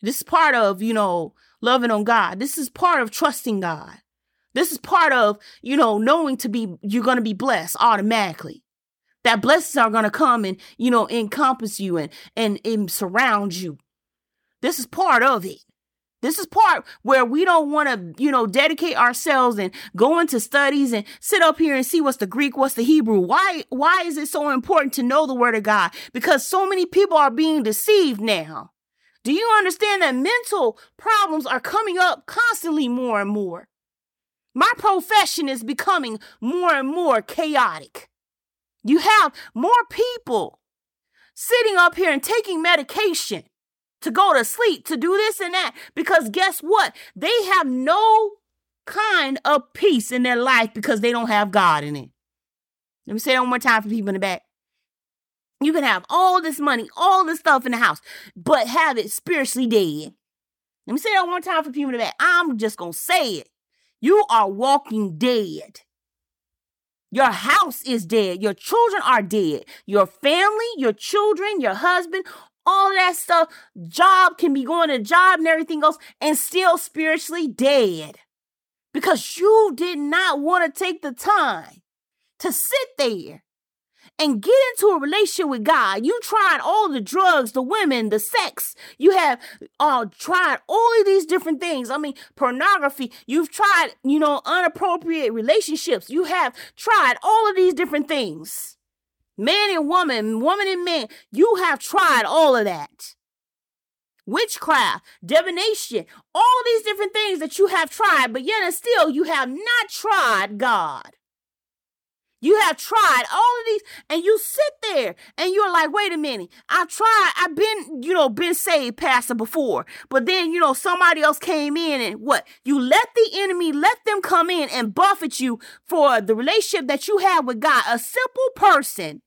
This is part of, you know, loving on God. This is part of trusting God. This is part of, you know, knowing to be, you're going to be blessed automatically. That blessings are going to come and, you know, encompass you and, and, and surround you. This is part of it. This is part where we don't want to, you know, dedicate ourselves and go into studies and sit up here and see what's the Greek, what's the Hebrew. Why, why is it so important to know the word of God? Because so many people are being deceived now. Do you understand that mental problems are coming up constantly more and more? My profession is becoming more and more chaotic. You have more people sitting up here and taking medication to go to sleep, to do this and that, because guess what? They have no kind of peace in their life because they don't have God in it. Let me say that one more time for people in the back. You can have all this money, all this stuff in the house, but have it spiritually dead. Let me say that one more time for people in the back. I'm just going to say it. You are walking dead. Your house is dead. Your children are dead. Your family, your children, your husband, all that stuff, job can be going to job and everything else and still spiritually dead. Because you did not want to take the time to sit there and get into a relationship with God. You tried all the drugs, the women, the sex. You have uh, tried all of these different things. I mean, pornography. You've tried, you know, inappropriate relationships. You have tried all of these different things. Man and woman, woman and man, you have tried all of that. Witchcraft, divination, all these different things that you have tried, but yet and still you have not tried God. You have tried all of these, and you sit there and you're like, wait a minute, I tried, I've been, you know, been saved, Pastor, before. But then, you know, somebody else came in and what? You let the enemy, let them come in and buffet you for the relationship that you have with God. A simple person,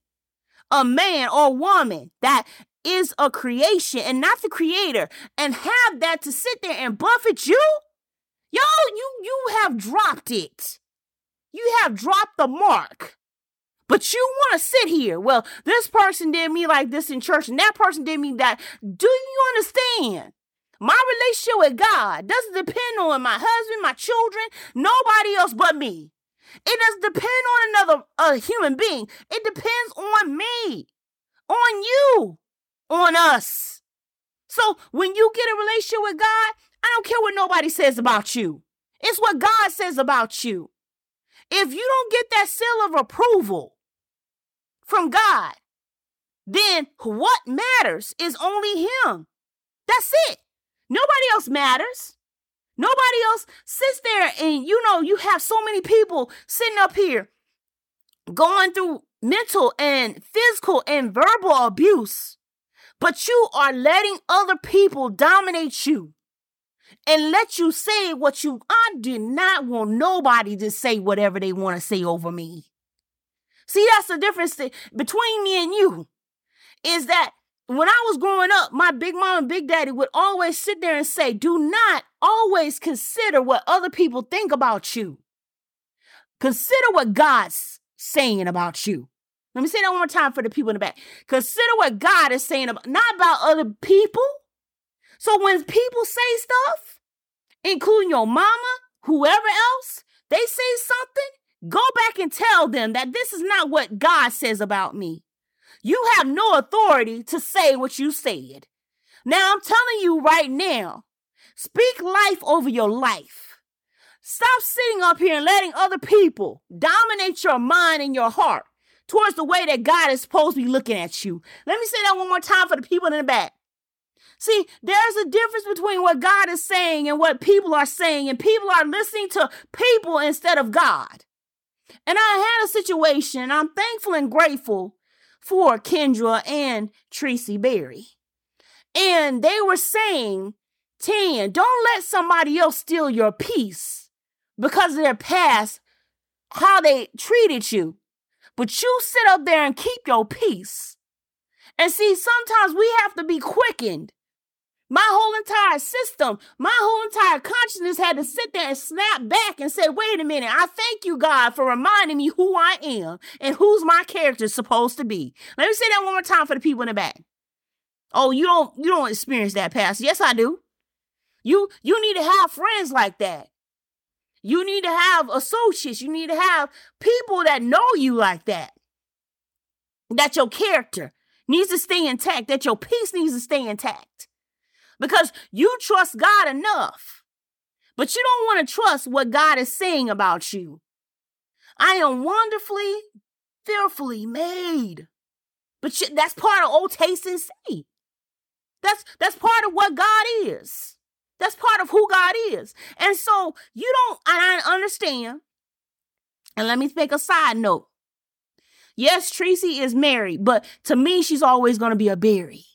a man or woman that is a creation and not the creator, and have that to sit there and buffet you. Yo, you you have dropped it. You have dropped the mark. But you want to sit here. Well, this person did me like this in church, and that person did me that. Do you understand? My relationship with God doesn't depend on my husband, my children, nobody else but me. It doesn't depend on another a human being. It depends on me, on you, on us. So when you get a relationship with God, I don't care what nobody says about you. It's what God says about you. If you don't get that seal of approval from God, then what matters is only Him. That's it. Nobody else matters. Nobody else sits there and you know, you have so many people sitting up here going through mental and physical and verbal abuse, but you are letting other people dominate you and let you say what you I do not want nobody to say whatever they want to say over me. See, that's the difference between me and you. Is that when I was growing up, my big mom and big daddy would always sit there and say, Do not always consider what other people think about you. Consider what God's saying about you. Let me say that one more time for the people in the back. Consider what God is saying about, not about other people. So when people say stuff, including your mama, whoever else, they say something, go back and tell them that this is not what God says about me. You have no authority to say what you said. Now I'm telling you right now, speak life over your life. Stop sitting up here and letting other people dominate your mind and your heart towards the way that God is supposed to be looking at you. Let me say that one more time for the people in the back. See, there's a difference between what God is saying and what people are saying, and people are listening to people instead of God. And I had a situation, and I'm thankful and grateful for Kendra and Tracy Berry. And they were saying, Tan, don't let somebody else steal your peace because of their past, how they treated you. But you sit up there and keep your peace. And see, sometimes we have to be quickened my whole entire system, my whole entire consciousness had to sit there and snap back and say, wait a minute, I thank you, God, for reminding me who I am and who's my character supposed to be. Let me say that one more time for the people in the back. Oh, you don't you don't experience that past. Yes, I do. You you need to have friends like that. You need to have associates. You need to have people that know you like that. That your character needs to stay intact, that your peace needs to stay intact because you trust God enough, but you don't want to trust what God is saying about you. I am wonderfully, fearfully made. But that's part of O taste and see. That's that's part of what God is. That's part of who God is. And so you don't, I understand. And let me make a side note. Yes, Tracy is married, but to me, she's always going to be a Berry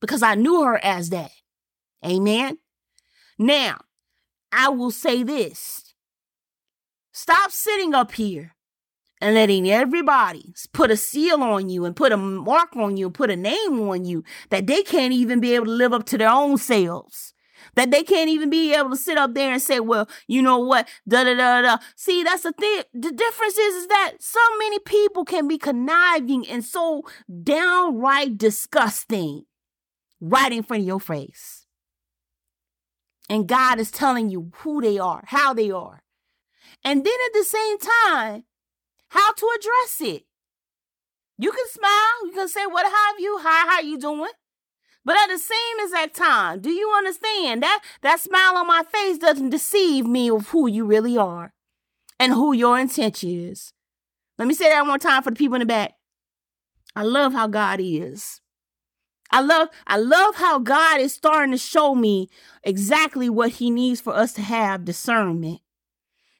because I knew her as that. Amen. Now, I will say this stop sitting up here and letting everybody put a seal on you and put a mark on you and put a name on you that they can't even be able to live up to their own selves. That they can't even be able to sit up there and say, well, you know what, da da da da. See, that's the thing. The difference is, is that so many people can be conniving and so downright disgusting right in front of your face. And God is telling you who they are, how they are. And then at the same time, how to address it. You can smile, you can say, What have you? Hi, how you doing? But at the same exact time, do you understand that that smile on my face doesn't deceive me of who you really are and who your intention is? Let me say that one more time for the people in the back. I love how God is. I love I love how God is starting to show me exactly what he needs for us to have discernment.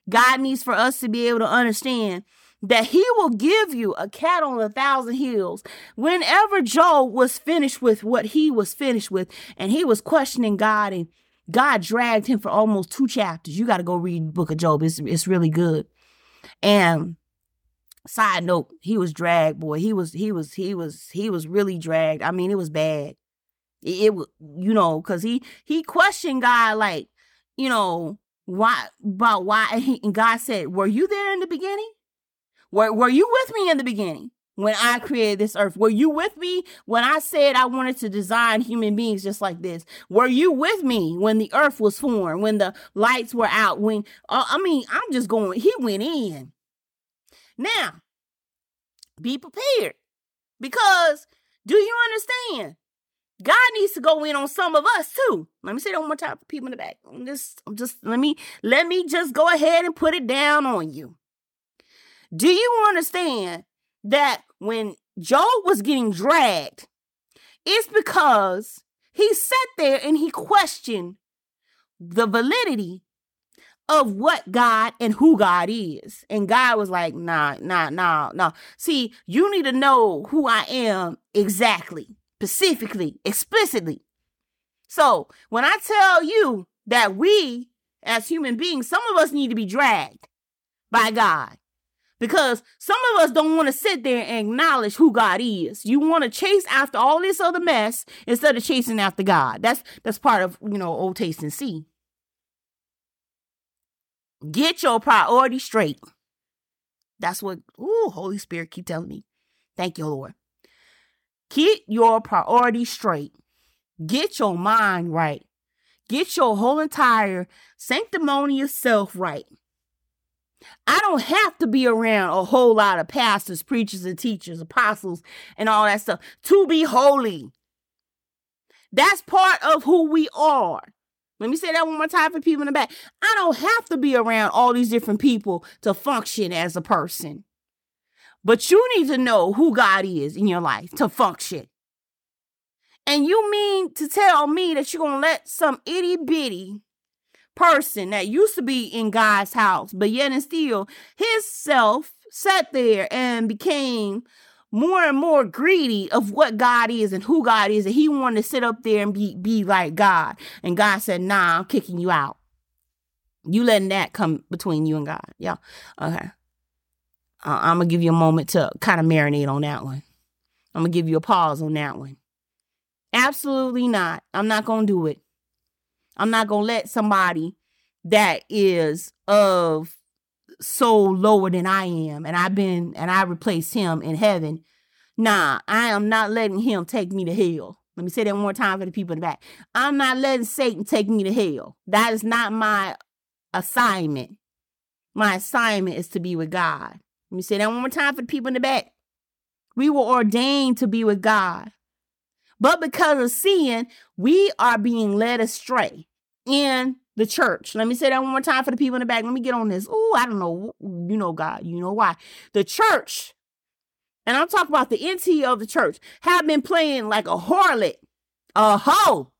God needs for us to be able to understand that he will give you a cat on a thousand hills. Whenever Job was finished with what he was finished with and he was questioning God and God dragged him for almost two chapters. You got to go read book of Job. It's it's really good. And Side note, he was dragged, boy. He was he was he was he was really dragged. I mean, it was bad. It, it was you know, cause he he questioned God like, you know, why about why and, he, and God said, "Were you there in the beginning? Were were you with me in the beginning?" when I created this earth? Were you with me when I said I wanted to design human beings just like this? Were you with me when the earth was formed, when the lights were out? When, uh, I mean, I'm just going, he went in. Now, be prepared because do you understand? God needs to go in on some of us too. Let me say that one more time for people in the back. I'm just, I'm just let me let me just go ahead and put it down on you. Do you understand that when Job was getting dragged, it's because he sat there and he questioned the validity of what God and who God is. And God was like, nah, nah, nah, nah. See, you need to know who I am exactly, specifically, explicitly. So when I tell you that we as human beings, some of us need to be dragged by God because some of us don't want to sit there and acknowledge who God is. You want to chase after all this other mess instead of chasing after God. That's that's part of you know O taste and see. Get your priority straight. That's what ooh, Holy Spirit keep telling me. Thank you, Lord. Keep your priority straight. Get your mind right. Get your whole entire sanctimonious self right. I don't have to be around a whole lot of pastors, preachers, and teachers, apostles, and all that stuff to be holy. That's part of who we are. Let me say that one more time for people in the back. I don't have to be around all these different people to function as a person. But you need to know who God is in your life to function. And you mean to tell me that you're going to let some itty bitty person that used to be in God's house, but yet and still his self sat there and became more and more greedy of what God is and who God is. And he wanted to sit up there and be, be like God. And God said, nah, I'm kicking you out. You letting that come between you and God. Yeah. Okay. Uh, I'm to give you a moment to kind of marinate on that one. I'm to give you a pause on that one. Absolutely not. I'm not to do it. I'm not to let somebody that is of so lower than I am and I've been and I replaced him in heaven. Nah, I am not letting him take me to hell. Let me say that one more time for the people in the back. I'm not letting Satan take me to hell. That is not my assignment. My assignment is to be with God. Let me say that one more time for the people in the back. We were ordained to be with God. But because of sin, we are being led astray in the church. Let me say that one more time for the people in the back. Let me get on this. Oh, I don't know. You know, God, you know why. The church, and I'm talking about the NT of the church, have been playing like a harlot, a hoe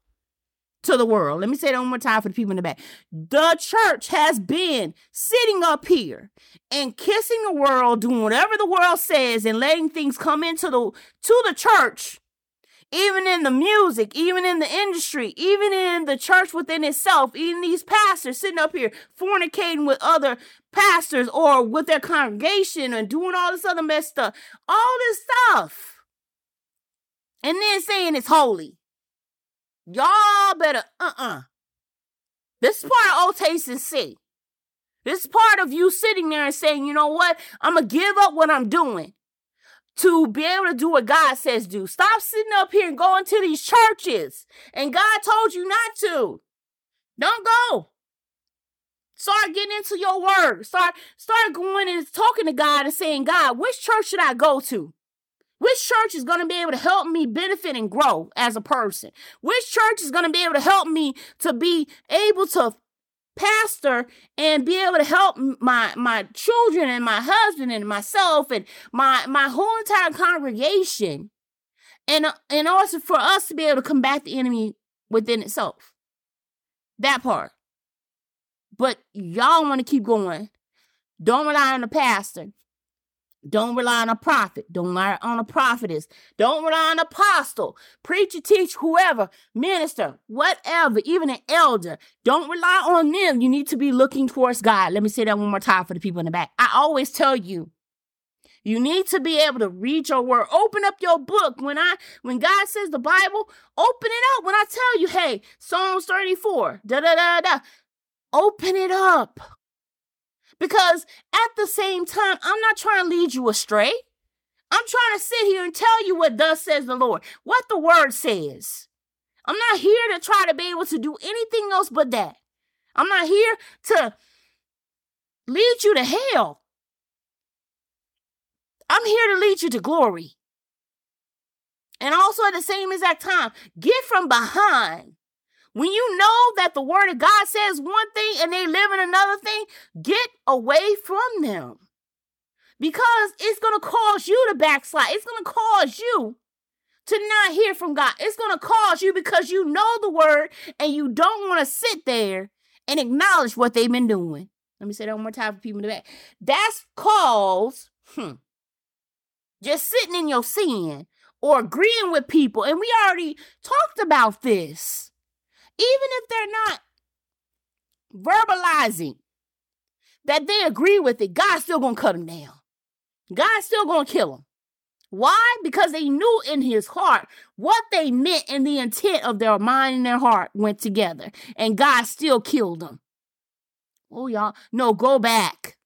to the world. Let me say that one more time for the people in the back. The church has been sitting up here and kissing the world, doing whatever the world says, and letting things come into the to the church even in the music, even in the industry, even in the church within itself, even these pastors sitting up here fornicating with other pastors or with their congregation and doing all this other messed stuff, all this stuff. And then saying it's holy. Y'all better, uh uh-uh. uh. This is part of O taste and see. This is part of you sitting there and saying, you know what? I'm going to give up what I'm doing to be able to do what God says do. Stop sitting up here and going to these churches. And God told you not to. Don't go. Start getting into your word. Start start going and talking to God and saying, God, which church should I go to? Which church is going to be able to help me benefit and grow as a person? Which church is going to be able to help me to be able to pastor and be able to help my my children and my husband and myself and my my whole entire congregation and in order for us to be able to combat the enemy within itself. That part. But y'all want to keep going. Don't rely on the pastor don't rely on a prophet. Don't rely on a prophetess. Don't rely on apostle, preacher, teach, whoever, minister, whatever, even an elder. Don't rely on them. You need to be looking towards God. Let me say that one more time for the people in the back. I always tell you, you need to be able to read your word. Open up your book. When I when God says the Bible, open it up. When I tell you, hey, Psalms 34, da da da da. open it up. Because at the same time, I'm not trying to lead you astray. I'm trying to sit here and tell you what thus says the Lord, what the word says. I'm not here to try to be able to do anything else but that. I'm not here to lead you to hell. I'm here to lead you to glory. And also at the same exact time, get from behind. When you know that the word of God says one thing and they live in another thing, get away from them. Because it's going to cause you to backslide. It's going to cause you to not hear from God. It's going to cause you because you know the word and you don't want to sit there and acknowledge what they've been doing. Let me say that one more time for people in the back. That's cause hmm, just sitting in your sin or agreeing with people. And we already talked about this. Even if they're not verbalizing that they agree with it, God's still gonna cut them down. God's still gonna kill them. Why? Because they knew in his heart what they meant and the intent of their mind and their heart went together. And God still killed them. Oh, y'all. No, go back.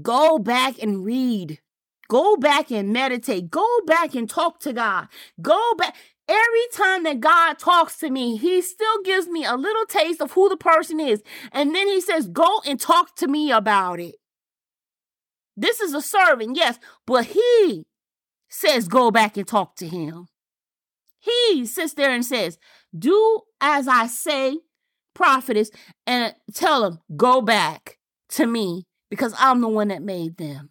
Go back and read. Go back and meditate. Go back and talk to God. Go back. Every time that God talks to me, He still gives me a little taste of who the person is. And then He says, Go and talk to me about it. This is a servant, yes, but He says, Go back and talk to Him. He sits there and says, Do as I say, prophetess, and tell them, Go back to me because I'm the one that made them.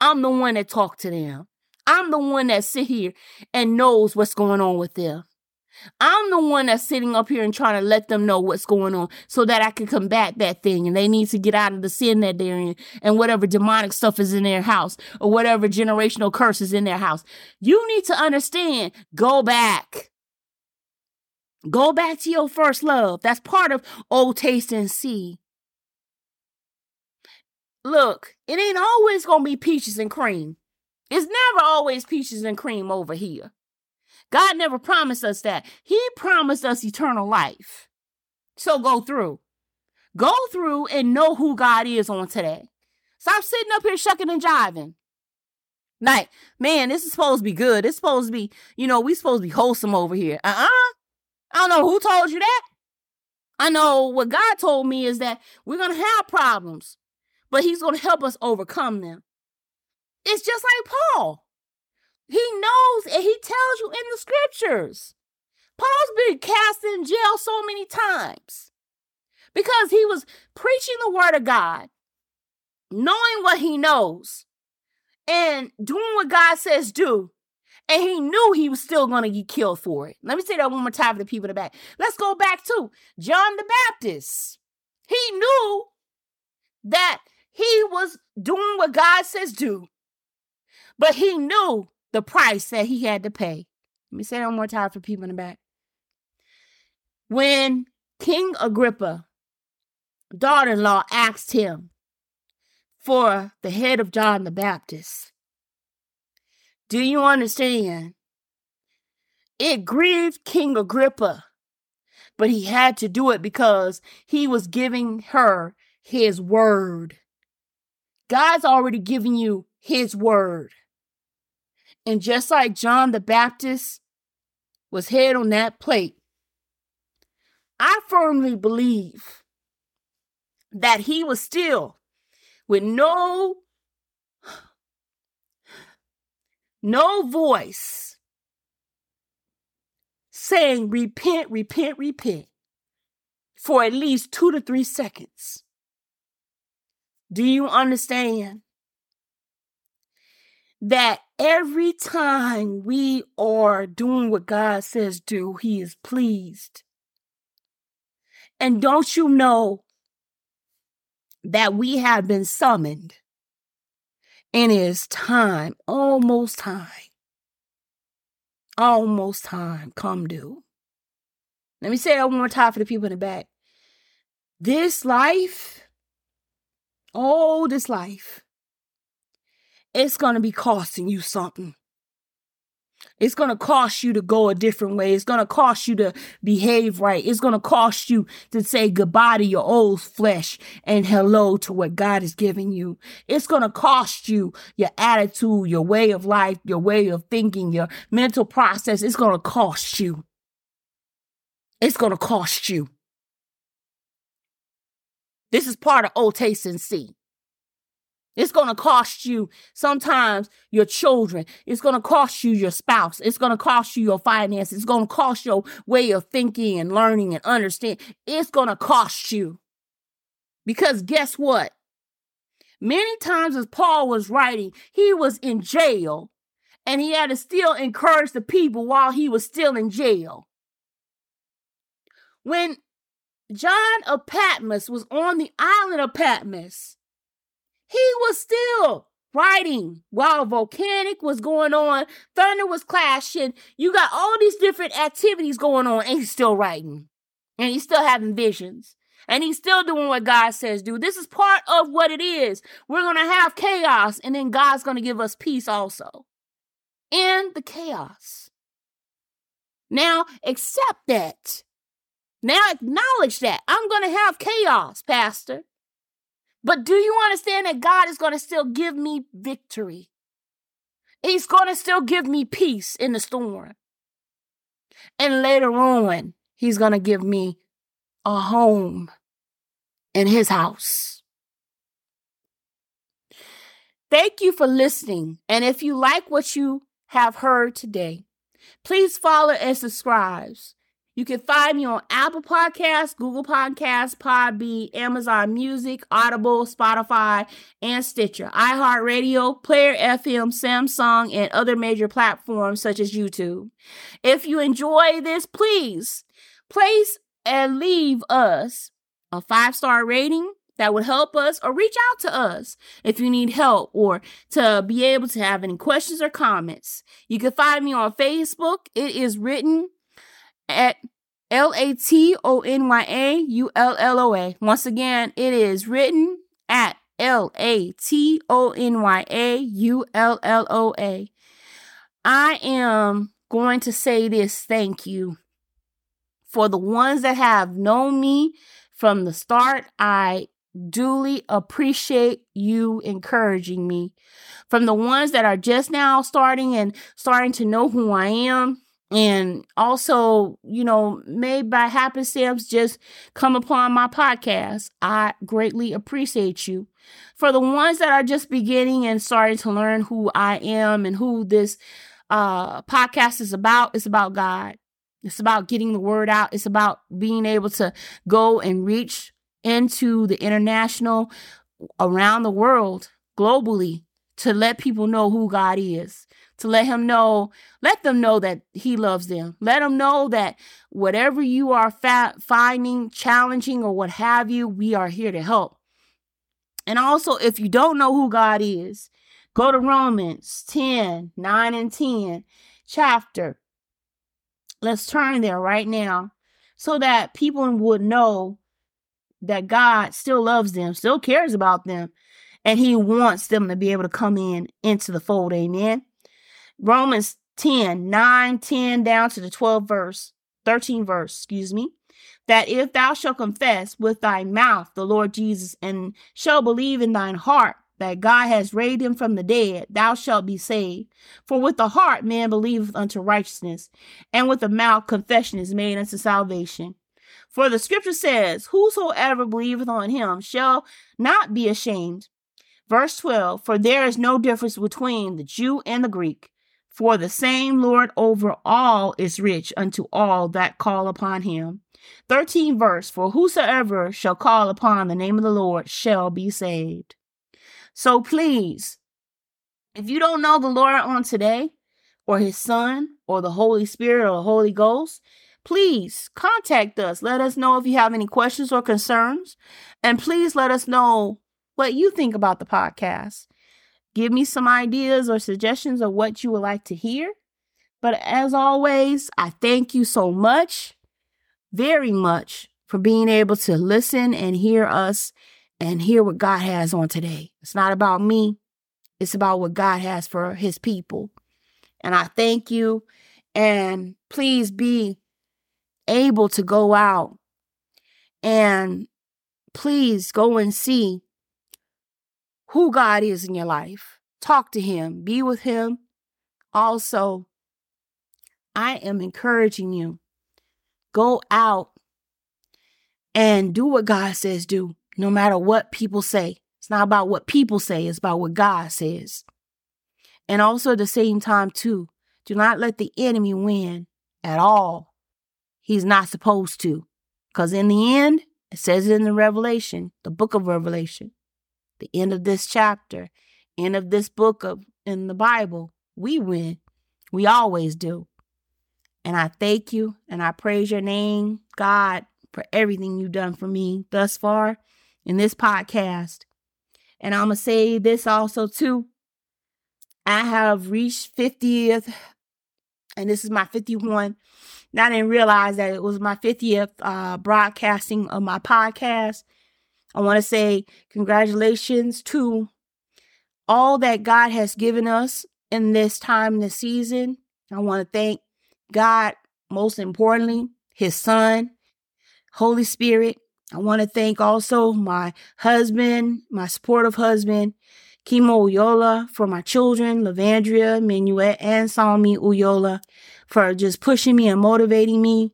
I'm the one that talked to them. I'm the one that sit here and knows what's going on with them. I'm the one that's sitting up here and trying to let them know what's going on so that I can combat that thing. And they need to get out of the sin that they're in and whatever demonic stuff is in their house or whatever generational curse is in their house. You need to understand, go back. Go back to your first love. That's part of O taste and see. Look, it ain't always gonna be peaches and cream. It's never always peaches and cream over here. God never promised us that. He promised us eternal life. So go through. Go through and know who God is on today. Stop sitting up here shucking and jiving. Like, man, this is supposed to be good. It's supposed to be, you know, we supposed to be wholesome over here. Uh-uh. I don't know who told you that. I know what God told me is that we're going to have problems but he's going to help us overcome them. It's just like Paul. He knows and he tells you in the scriptures. Paul's been cast in jail so many times because he was preaching the word of God, knowing what he knows, and doing what God says do. And he knew he was still going to get killed for it. Let me say that one more time for the people in the back. Let's go back to John the Baptist. He knew that he was doing what God says do, but he knew the price that he had to pay. Let me say that one more time for people in the back. When King Agrippa, daughter in law, asked him for the head of John the Baptist, do you understand? It grieved King Agrippa, but he had to do it because he was giving her his word. God's already given you his word. And just like John the Baptist was head on that plate, I firmly believe that he was still with no no voice saying repent repent repent for at least 2 to 3 seconds. Do you understand that every time we are doing what God says do, He is pleased? And don't you know that we have been summoned and it is time, almost time, almost time, come due. Let me say that one more time for the people in the back. This life all this life, it's going to be costing you something. It's going to cost you to go a different way. It's going to cost you to behave right. It's going to cost you to say goodbye to your old flesh and hello to what God is giving you. It's going to cost you your attitude, your way of life, your way of thinking, your mental process. It's going to cost you. It's going to cost you. This is part of O taste and see. It's going to cost you sometimes your children. It's going to cost you your spouse. It's going to cost you your finances. It's going to cost your way of thinking and learning and understanding. It's going to cost you. Because guess what? Many times as Paul was writing, he was in jail and he had to still encourage the people while he was still in jail. When John of Patmos was on the island of Patmos, he was still writing while volcanic was going on, thunder was clashing. You got all these different activities going on, and he's still writing. And he's still having visions. And he's still doing what God says do. This is part of what it is. We're going to have chaos, and then God's going to give us peace also in the chaos. Now, accept that. Now, acknowledge that. I'm going to have chaos, Pastor. But do you understand that God is going to still give me victory? He's going to still give me peace in the storm. And later on, He's going to give me a home in His house. Thank you for listening. And if you like what you have heard today, please follow and subscribe you can find me on Apple Podcasts, Google Podcasts, Podbean, Amazon Music, Audible, Spotify, and Stitcher, iHeartRadio, Player FM, Samsung, and other major platforms such as YouTube. If you enjoy this, please place and leave us a five star rating that would help us or reach out to us if you need help or to be able to have any questions or comments. You can find me on Facebook. It is written at L A T O N Y A U L L O A. Once again, it is written at L A T O N Y A U L L O A. I am going to say this thank you for the ones that have known me from the start. I duly appreciate you encouraging me. From the ones that are just now starting and starting to know who I am, and also, you know, may by happenstance just come upon my podcast. I greatly appreciate you. For the ones that are just beginning and starting to learn who I am and who this uh, podcast is about, it's about God. It's about getting the word out. It's about being able to go and reach into the international, around the world, globally, to let people know who God is to let him know, let them know that he loves them. Let them know that whatever you are fa- finding challenging or what have you, we are here to help. And also, if you don't know who God is, go to Romans 10 9 and 10 chapter. Let's turn there right now so that people would know that God still loves them, still cares about them, and He wants them to be able to come in into the fold. Amen. Romans 10, 9, 10 down to the 12 verse, 13 verse, excuse me, that if thou shalt confess with thy mouth the Lord Jesus and shall believe in thine heart that God has raised him from the dead, thou shalt be saved. For with the heart man believeth unto righteousness, and with the mouth confession is made unto salvation. For the scripture says, Whosoever believeth on him shall not be ashamed. Verse 12 For there is no difference between the Jew and the Greek for the same Lord over all is rich unto all that call upon him. 13 verse, for whosoever shall call upon the name of the Lord shall be saved. So please, if you don't know the Lord on today, or his son, or the Holy Spirit, or the Holy Ghost, please contact us. Let us know if you have any questions or concerns. And please let us know what you think about the podcast. Give me some ideas or suggestions of what you would like to hear. But as always, I thank you so much, very much, for being able to listen and hear us and hear what God has on today. It's not about me, it's about what God has for his people. And I thank you. And please be able to go out and please go and see who God is in your life. Talk to Him, be with Him. Also, I am encouraging you go out and do what God says do, no matter what people say. It's not about what people say, it's about what God says. And also at the same time, too, do not let the enemy win at all. He's not supposed to. Because in the end, it says in the Revelation, the book of Revelation, the end of this chapter, end of this book of in the Bible, we win. We always do. And I thank you and I praise your name, God, for everything you've done for me thus far in this podcast. And I'm going to say this also, too. I have reached 50th, and this is my 51. I didn't realize that it was my 50th uh, broadcasting of my podcast. I want to say congratulations to all that God has given us in this time, this season. I want to thank God, most importantly, His Son, Holy Spirit. I want to thank also my husband, my supportive husband, Kimo Ulloa, for my children, Lavandria, Minuet, and Salmi Ulloa, for just pushing me and motivating me.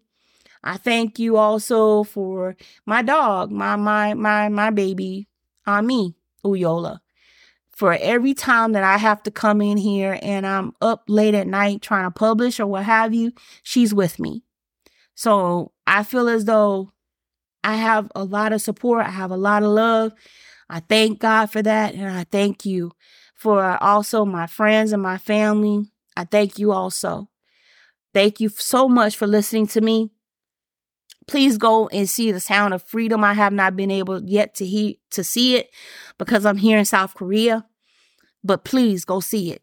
I thank you also for my dog, my my my my baby, uh, Ami Ulloa. For every time that I have to come in here and I'm up late at night trying to publish or what have you, she's with me. So I feel as though I have a lot of support. I have a lot of love. I thank God for that. And I thank you for also my friends and my family. I thank you also. Thank you so much for listening to me. Please go and see the sound of freedom. I have not been able yet to he- to see it because I'm here in South Korea. But please go see it.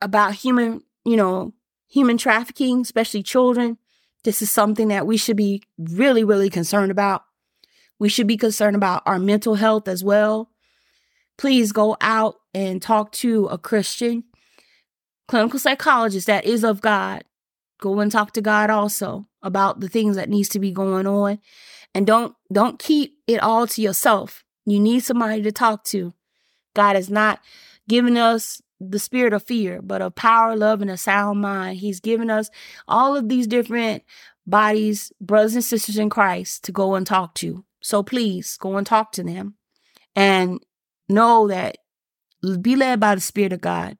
About human, you know, human trafficking, especially children. This is something that we should be really, really concerned about. We should be concerned about our mental health as well. Please go out and talk to a Christian clinical psychologist that is of God. Go and talk to God also about the things that needs to be going on. And don't don't keep it all to yourself. You need somebody to talk to. God has not given us the spirit of fear, but of power, love, and a sound mind. He's given us all of these different bodies, brothers and sisters in Christ, to go and talk to. So please go and talk to them and know that be led by the Spirit of God.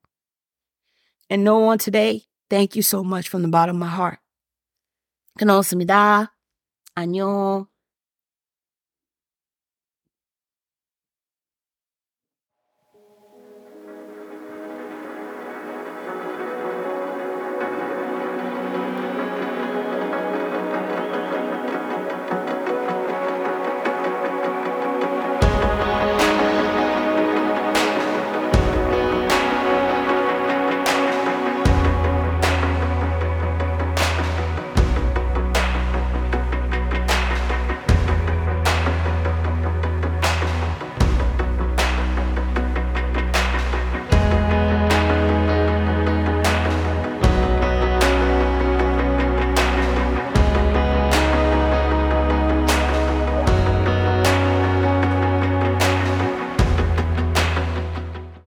And know on today, thank you so much from the bottom of my heart. 감사합니다. 안녕.